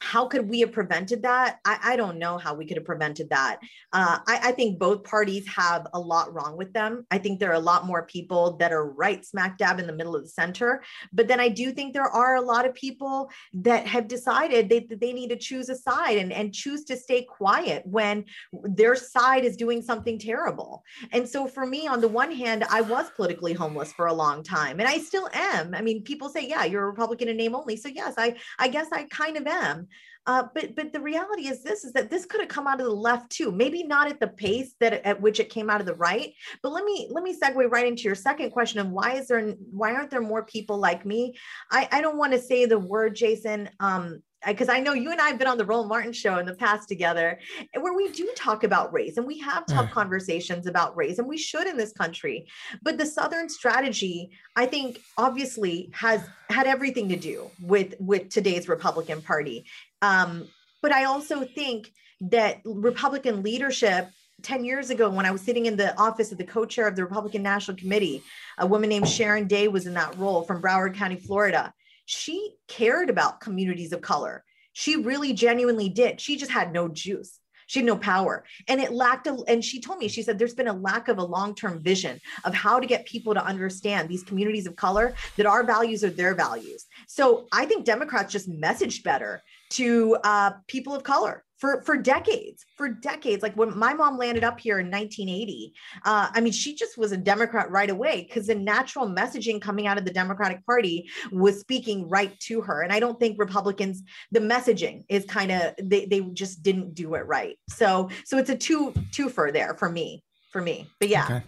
[SPEAKER 3] how could we have prevented that? I, I don't know how we could have prevented that. Uh, I, I think both parties have a lot wrong with them. I think there are a lot more people that are right smack dab in the middle of the center. But then I do think there are a lot of people that have decided they, they need to choose a side and, and choose to stay quiet when their side is doing something terrible. And so for me, on the one hand, I was politically homeless for a long time and I still am. I mean, people say, yeah, you're a Republican in name only. So yes, I, I guess I kind of am. Uh, but but the reality is this is that this could have come out of the left too maybe not at the pace that at which it came out of the right but let me let me segue right into your second question of why is there why aren't there more people like me i i don't want to say the word jason um because I know you and I have been on the Roland Martin show in the past together, where we do talk about race and we have tough mm. conversations about race, and we should in this country. But the Southern strategy, I think, obviously has had everything to do with with today's Republican Party. Um, but I also think that Republican leadership 10 years ago when I was sitting in the office of the co-chair of the Republican National Committee, a woman named Sharon Day was in that role from Broward County, Florida she cared about communities of color. She really genuinely did. She just had no juice. She had no power. And it lacked a, and she told me, she said, there's been a lack of a long term vision of how to get people to understand these communities of color that our values are their values. So I think Democrats just messaged better to uh, people of color for for decades for decades. Like when my mom landed up here in 1980 uh, i mean she just was a democrat right away because the natural messaging coming out of the democratic party was speaking right to her. And i don't think republicans the messaging is kind of they, they just didn't do it right. So so it's a two two for there for me for me. But yeah. Okay.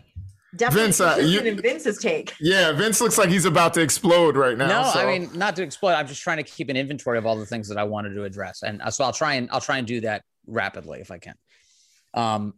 [SPEAKER 3] Definitely Vince, uh, you, in Vince's take.
[SPEAKER 1] Yeah, Vince looks like he's about to explode right now.
[SPEAKER 2] No, so. I mean not to explode. I'm just trying to keep an inventory of all the things that I wanted to address, and uh, so I'll try and I'll try and do that rapidly if I can. Um,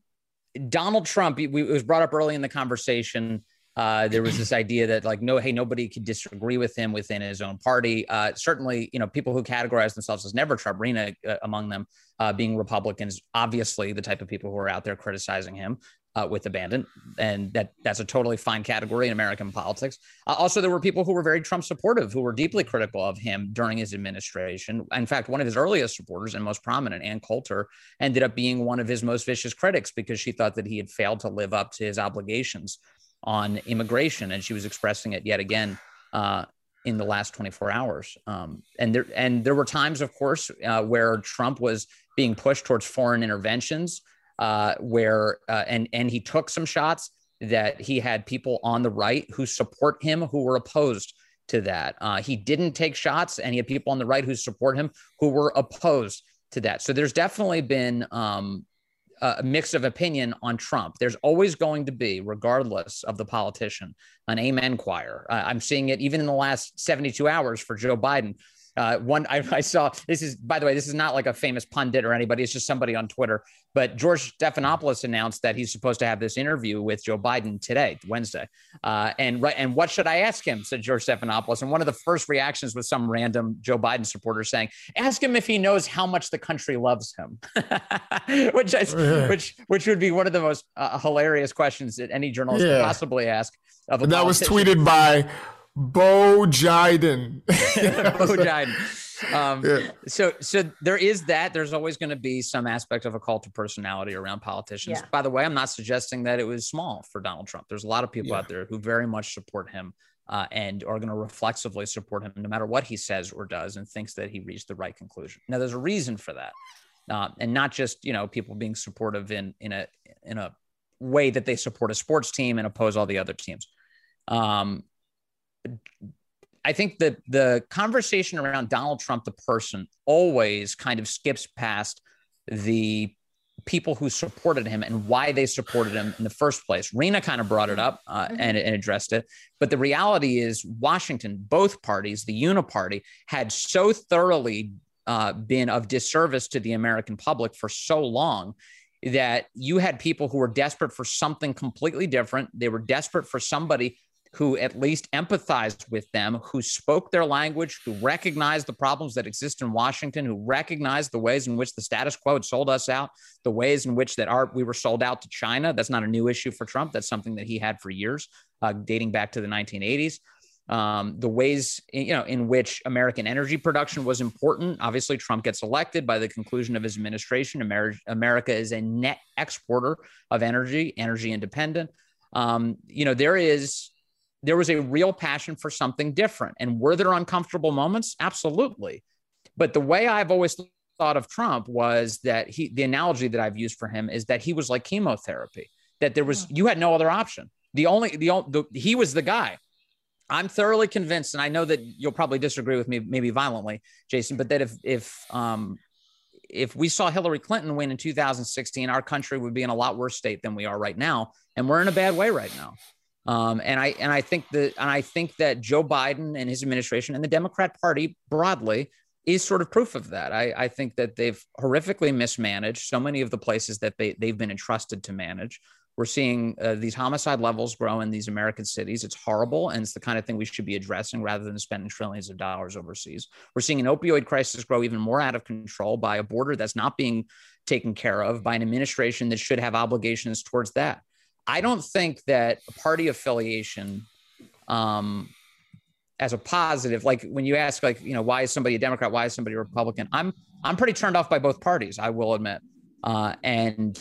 [SPEAKER 2] Donald Trump, we, it was brought up early in the conversation. Uh, there was this idea that like no, hey, nobody could disagree with him within his own party. Uh, certainly, you know, people who categorize themselves as never Trump, Rina uh, among them, uh, being Republicans, obviously the type of people who are out there criticizing him uh, with abandon, and that that's a totally fine category in American politics. Uh, also, there were people who were very Trump supportive, who were deeply critical of him during his administration. In fact, one of his earliest supporters and most prominent, Ann Coulter, ended up being one of his most vicious critics because she thought that he had failed to live up to his obligations on immigration, and she was expressing it yet again. Uh, in the last 24 hours, um, and there and there were times, of course, uh, where Trump was being pushed towards foreign interventions, uh, where uh, and and he took some shots that he had people on the right who support him who were opposed to that. Uh, he didn't take shots, and he had people on the right who support him who were opposed to that. So there's definitely been um, a mix of opinion on Trump. There's always going to be, regardless of the politician, an amen choir. Uh, I'm seeing it even in the last 72 hours for Joe Biden. Uh, one I, I, saw this is by the way this is not like a famous pundit or anybody it's just somebody on twitter but george stephanopoulos announced that he's supposed to have this interview with joe biden today wednesday. Uh, and right and what should i ask him said george stephanopoulos and one of the first reactions was some random joe biden supporter saying ask him if he knows how much the country loves him. [LAUGHS] Which is, which which would be one of the most uh, hilarious questions that any journalist yeah. could possibly ask
[SPEAKER 1] of a that was tweeted by Bo Jiden. [LAUGHS] [LAUGHS]
[SPEAKER 2] Bo Jiden. Um, yeah. So, so there is that. There's always going to be some aspect of a cult of personality around politicians. Yeah. By the way, I'm not suggesting that it was small for Donald Trump. There's a lot of people yeah. out there who very much support him uh, and are going to reflexively support him no matter what he says or does, and thinks that he reached the right conclusion. Now, there's a reason for that, uh, and not just you know people being supportive in in a in a way that they support a sports team and oppose all the other teams. Um, I think that the conversation around Donald Trump, the person, always kind of skips past the people who supported him and why they supported him in the first place. Rina kind of brought it up uh, mm-hmm. and, and, addressed it. But the reality is, Washington, both parties, the Uniparty, had so thoroughly uh, been of disservice to the American public for so long that you had people who were desperate for something completely different. They were desperate for somebody who at least empathized with them, who spoke their language, who recognized the problems that exist in Washington, who recognized the ways in which the status quo had sold us out, the ways in which that our, we were sold out to China. That's not a new issue for Trump. That's something that he had for years, uh, dating back to the 1980s. um, the ways you know in which American energy production was important. Obviously, Trump gets elected by the conclusion of his administration. America, America is a net exporter of energy, energy independent. Um, you know, there is there was a real passion for something different. And were there uncomfortable moments? Absolutely. But the way I've always thought of Trump was that he the analogy that I've used for him is that he was like chemotherapy. That there was you had no other option. The only the, the he was the guy I'm thoroughly convinced, and I know that you'll probably disagree with me, maybe violently, Jason, but that if if um, if we saw Hillary Clinton win in 2016, our country would be in a lot worse state than we are right now, and we're in a bad way right now. Um, and I and I think that and I think that Joe Biden and his administration and the Democrat Party broadly is sort of proof of that. I, I think that they've horrifically mismanaged so many of the places that they, they've been entrusted to manage. We're seeing uh, these homicide levels grow in these American cities. It's horrible, and it's the kind of thing we should be addressing rather than spending trillions of dollars overseas. We're seeing an opioid crisis grow even more out of control by a border that's not being taken care of, by an administration that should have obligations towards that. I don't think that party affiliation um, as a positive, like when you ask, like, you know, why is somebody a Democrat? Why is somebody a Republican? I'm I'm pretty turned off by both parties, I will admit. Uh, and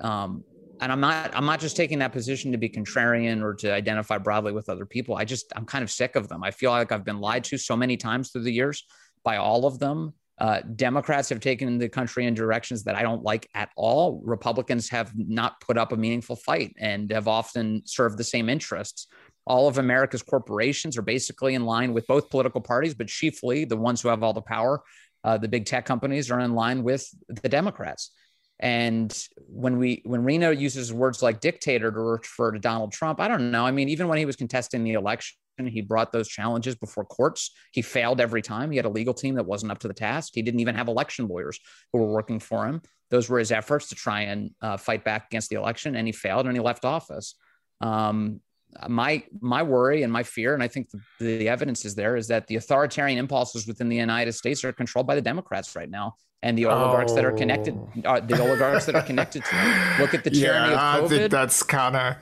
[SPEAKER 2] um, and I'm not I'm not just taking that position to be contrarian or to identify broadly with other people. I just I'm kind of sick of them. I feel like I've been lied to so many times through the years by all of them. Uh, Democrats have taken the country in directions that I don't like at all. Republicans have not put up a meaningful fight and have often served the same interests. All of America's corporations are basically in line with both political parties, but chiefly the ones who have all the power. Uh, the big tech companies are in line with the Democrats. And when we when Rina uses words like dictator to refer to Donald Trump, I don't know. I mean, even when he was contesting the election, he brought those challenges before courts. He failed every time. He had a legal team that wasn't up to the task. He didn't even have election lawyers who were working for him. Those were his efforts to try and uh, fight back against the election, and he failed and he left office. Um, my my worry and my fear, and I think the, the evidence is there, is that the authoritarian impulses within the United States are controlled by the Democrats right now, and the oligarchs oh. that are connected, uh, the oligarchs that are connected to them. Look at the tyranny yeah, of COVID. I think
[SPEAKER 1] that's kind of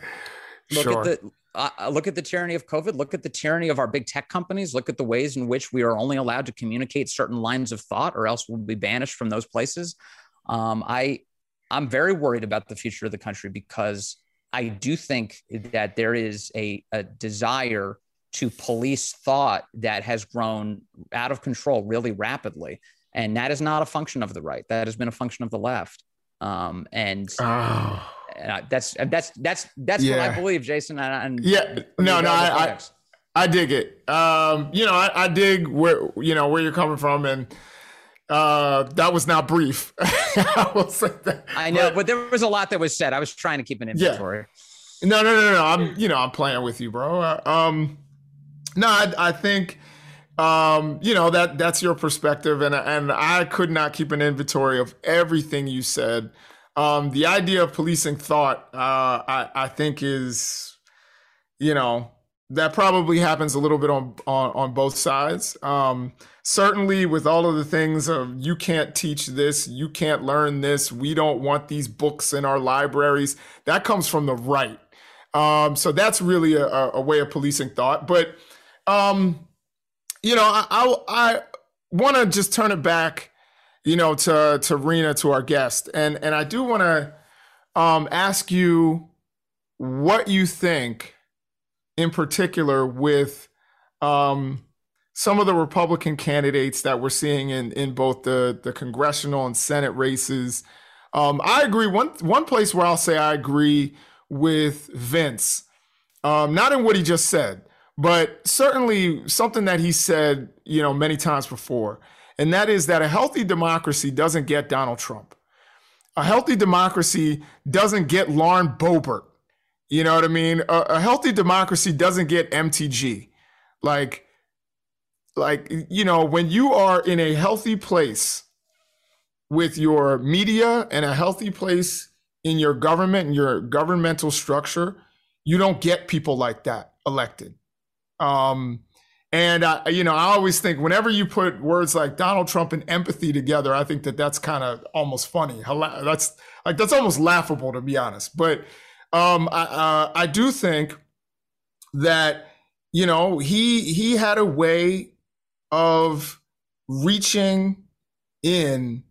[SPEAKER 2] look sure. at the uh, look at the tyranny of COVID. Look at the tyranny of our big tech companies. Look at the ways in which we are only allowed to communicate certain lines of thought, or else we'll be banished from those places. Um, I I'm very worried about the future of the country because I do think that there is a, a desire to police thought that has grown out of control really rapidly. And that is not a function of the right. That has been a function of the left. Um, and oh. That's that's that's that's yeah. what I believe, Jason. And,
[SPEAKER 1] and yeah, no, no, I, I, I dig it. Um, you know, I, I dig where you know where you're coming from, and uh, that was not brief. [LAUGHS]
[SPEAKER 2] I will say that. I know, but, but, there was a lot that was said. I was trying to keep an inventory.
[SPEAKER 1] Yeah. No, no, no, no. I'm, you know, I'm playing with you, bro. Uh, um, no, I, I think, um, you know, that that's your perspective, and and I could not keep an inventory of everything you said. Um, the idea of policing thought, uh, I, I think is, you know, that probably happens a little bit on on, on both sides. Um, certainly with all of the things of you can't teach this, you can't learn this, we don't want these books in our libraries, that comes from the right. Um, so that's really a, a, way of policing thought. But, um, you know, I, I, I want to just turn it back, you know, to, to Rina, to our guest. And, and I do want to um, ask you what you think in particular with um, some of the Republican candidates that we're seeing in in both the the congressional and Senate races. Um, I agree. One one place where I'll say I agree with Vince, um, not in what he just said, but certainly something that he said, you know, many times before, and that is that a healthy democracy doesn't get Donald Trump. A healthy democracy doesn't get Lauren Boebert. You know what I mean? A, a healthy democracy doesn't get MTG. Like like you know when you are in a healthy place with your media and a healthy place in your government and your governmental structure you don't get people like that elected um, and I, you know i always think whenever you put words like donald trump and empathy together i think that that's kind of almost funny that's like that's almost laughable to be honest but um, I, uh, I do think that you know, he he had a way of reaching in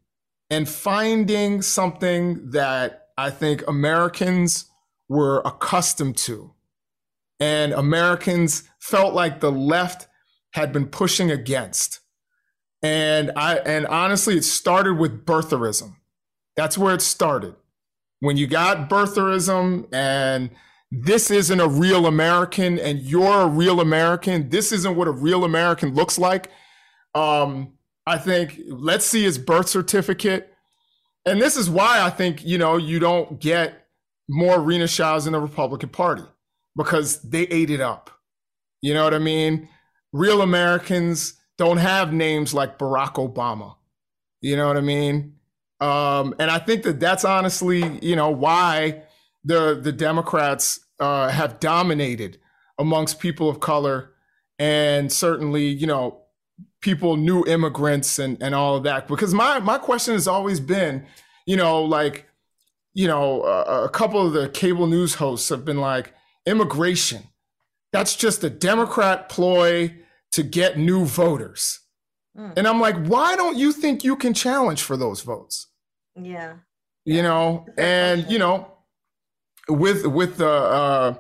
[SPEAKER 1] and finding something that I think Americans were accustomed to. And Americans felt like the left had been pushing against. And I and honestly, it started with birtherism. That's where it started. When you got birtherism and this isn't a real American and you're a real American, this isn't what a real American looks like. Um, I think let's see his birth certificate. And this is why I think, you know, you don't get more Rina Shahs in the Republican Party because they ate it up. You know what I mean? Real Americans don't have names like Barack Obama. You know what I mean? Um, and I think that that's honestly, you know, why the the Democrats uh, have dominated amongst people of color, and certainly, you know, people, new immigrants, and and all of that. Because my my question has always been, you know, like, you know, a couple of the cable news hosts have been like, immigration, that's just a Democrat ploy to get new voters. Mm. And I'm like, why don't you think you can challenge for those votes?
[SPEAKER 3] Yeah.
[SPEAKER 1] You know, and you know, with with the uh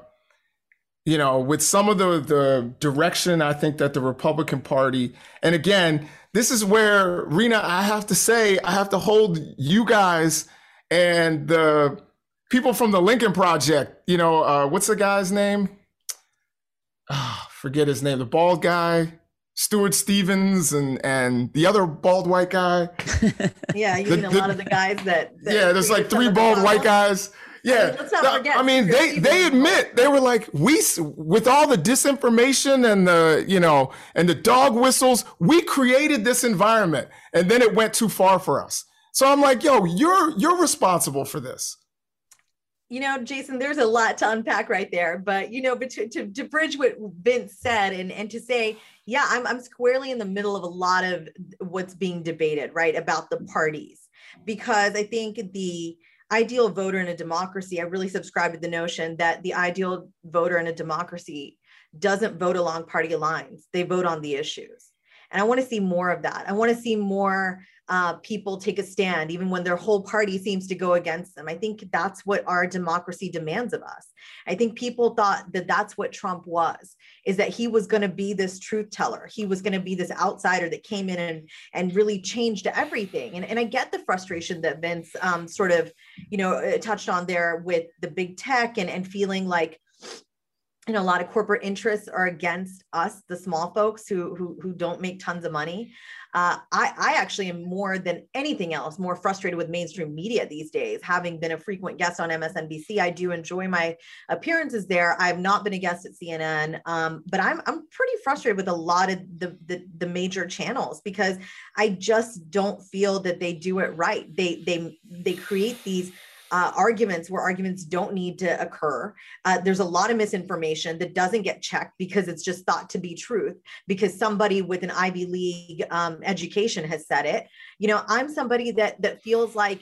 [SPEAKER 1] you know, with some of the the direction I think that the Republican Party, and again, this is where Rina, I have to say, I have to hold you guys and the people from the Lincoln Project. You know, uh, what's the guy's name? Oh, forget his name. The bald guy. Stuart Stevens and and the other bald white guy. [LAUGHS]
[SPEAKER 3] yeah, you the, mean a the, lot of the guys that. that
[SPEAKER 1] yeah, there's like three bald white guys. Yeah, let's not forget. I mean, they they admit they were like we with all the disinformation and the you know and the dog whistles, we created this environment, and then it went too far for us. So I'm like, yo, you're you're responsible for this
[SPEAKER 3] you know, Jason, there's a lot to unpack right there. But you know, but to, to, to, bridge what Vince said and and to say, yeah, I'm I'm squarely in the middle of a lot of what's being debated, right, about the parties, because I think the ideal voter in a democracy, I really subscribe to the notion that the ideal voter in a democracy doesn't vote along party lines; they vote on the issues. And I want to see more of that. I want to see more uh, people take a stand, even when their whole party seems to go against them. I think that's what our democracy demands of us. I think people thought that that's what Trump was, is that he was going to be this truth teller. He was going to be this outsider that came in and, and really changed everything. And, and I get the frustration that Vince um, sort of, you know, uh, touched on there with the big tech and, and feeling like, you know, a lot of corporate interests are against us, the small folks who who, who don't make tons of money. Uh, I, I actually am more than anything else more frustrated with mainstream media these days. Having been a frequent guest on MSNBC, I do enjoy my appearances there. I've not been a guest at CNN, um, but I'm I'm pretty frustrated with a lot of the, the the major channels because I just don't feel that they do it right. They they they create these uh, arguments where arguments don't need to occur. Uh, there's a lot of misinformation that doesn't get checked because it's just thought to be truth because somebody with an Ivy League um, education has said it. You know, I'm somebody that that feels like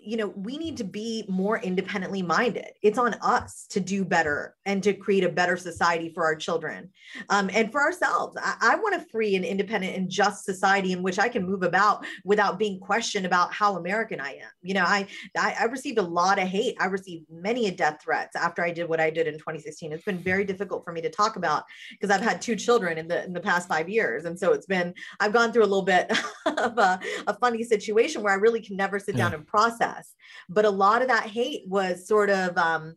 [SPEAKER 3] you know, we need to be more independently minded. It's on us to do better and to create a better society for our children um, and for ourselves. I, I want a free and independent and just society in which I can move about without being questioned about how American I am. You know, I, I, I received a lot of hate. I received many death threats after I did what I did in 2016. It's been very difficult for me to talk about because I've had two children in the in the past five years, and so it's been I've gone through a little bit [LAUGHS] of a, a funny situation where I really can never sit down and process process. But a lot of that hate was sort of, um,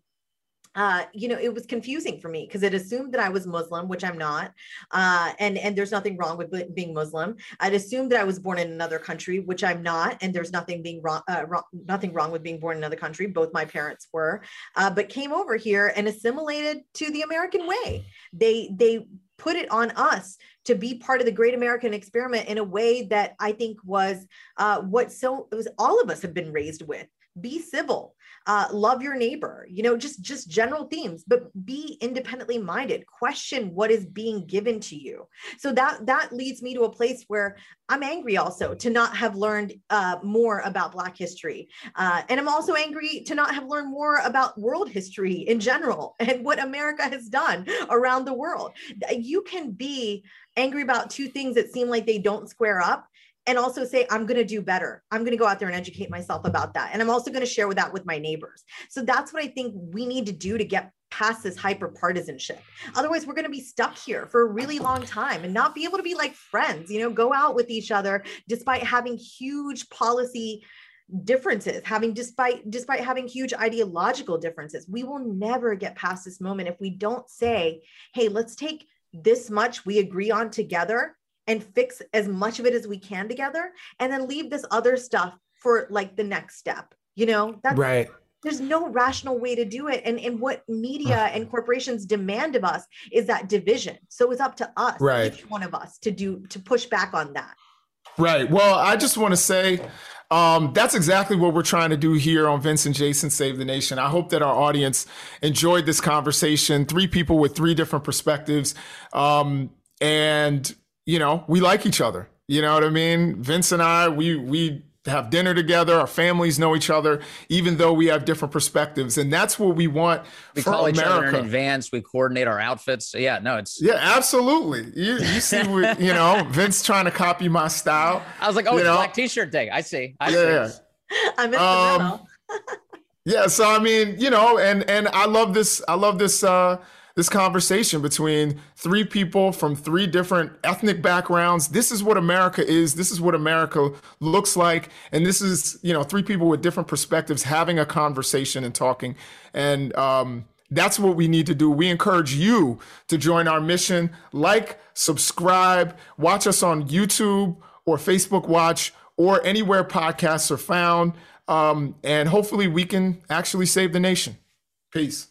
[SPEAKER 3] uh, you know, it was confusing for me because it assumed that I was Muslim, which I'm not, uh, and and there's nothing wrong with being Muslim. I'd assumed that I was born in another country, which I'm not, and there's nothing being wrong, uh, wrong nothing wrong with being born in another country. Both my parents were, uh, but came over here and assimilated to the American way. They they put it on us to be part of the great American experiment in a way that I think was uh, what so it was all of us have been raised with. Be civil, uh, love your neighbor you know just just general themes but be independently minded. Question what is being given to you. So that that leads me to a place where i'm angry also to not have learned uh, more about black history. Uh, and i'm also angry to not have learned more about world history in general [LAUGHS] and what america has done around the world. You can be angry about two things that seem like they don't square up and also say i'm going to do better. I'm going to go out there and educate myself about that. And i'm also going to share with that with my neighbors. So that's what i think we need to do to get past this hyper partisanship otherwise we're going to be stuck here for a really long time and not be able to be like friends you know go out with each other despite having huge policy differences having despite despite having huge ideological differences. We will never get past this moment if we don't say hey let's take this much we agree on together and fix as much of it as we can together and then leave this other stuff for like the next step you know
[SPEAKER 1] that's right
[SPEAKER 3] there's no rational way to do it and and what media and corporations demand of us is that division so it's up to us
[SPEAKER 1] right
[SPEAKER 3] each one of us to do to push back on that
[SPEAKER 1] right well i just want to say um, that's exactly what we're trying to do here on Vince and Jason Save the Nation. I hope that our audience enjoyed this conversation. Three people with three different perspectives. Um, and you know, we like each other. You know what I mean? Vince and I, we we have dinner together. Our families know each other, even though we have different perspectives, and that's what we want
[SPEAKER 2] we
[SPEAKER 1] for
[SPEAKER 2] call
[SPEAKER 1] America.
[SPEAKER 2] each other in advance. We coordinate our outfits. So yeah, no, it's
[SPEAKER 1] yeah, absolutely. You, you see, [LAUGHS] what, you know, Vince trying to copy my style.
[SPEAKER 2] I was like, oh, it's know? Black T-shirt day. I see. I
[SPEAKER 3] yeah. see. [LAUGHS] I missed um, [LAUGHS]
[SPEAKER 1] yeah, so I mean, you know, and and I love this. I love this. uh this conversation between three people from three different ethnic backgrounds. This is what America is. This is what America looks like. And this is, you know, three people with different perspectives having a conversation and talking. And um, that's what we need to do. We encourage you to join our mission. Like, subscribe, watch us on YouTube or Facebook Watch or anywhere podcasts are found. Um, and hopefully we can actually save the nation. Peace.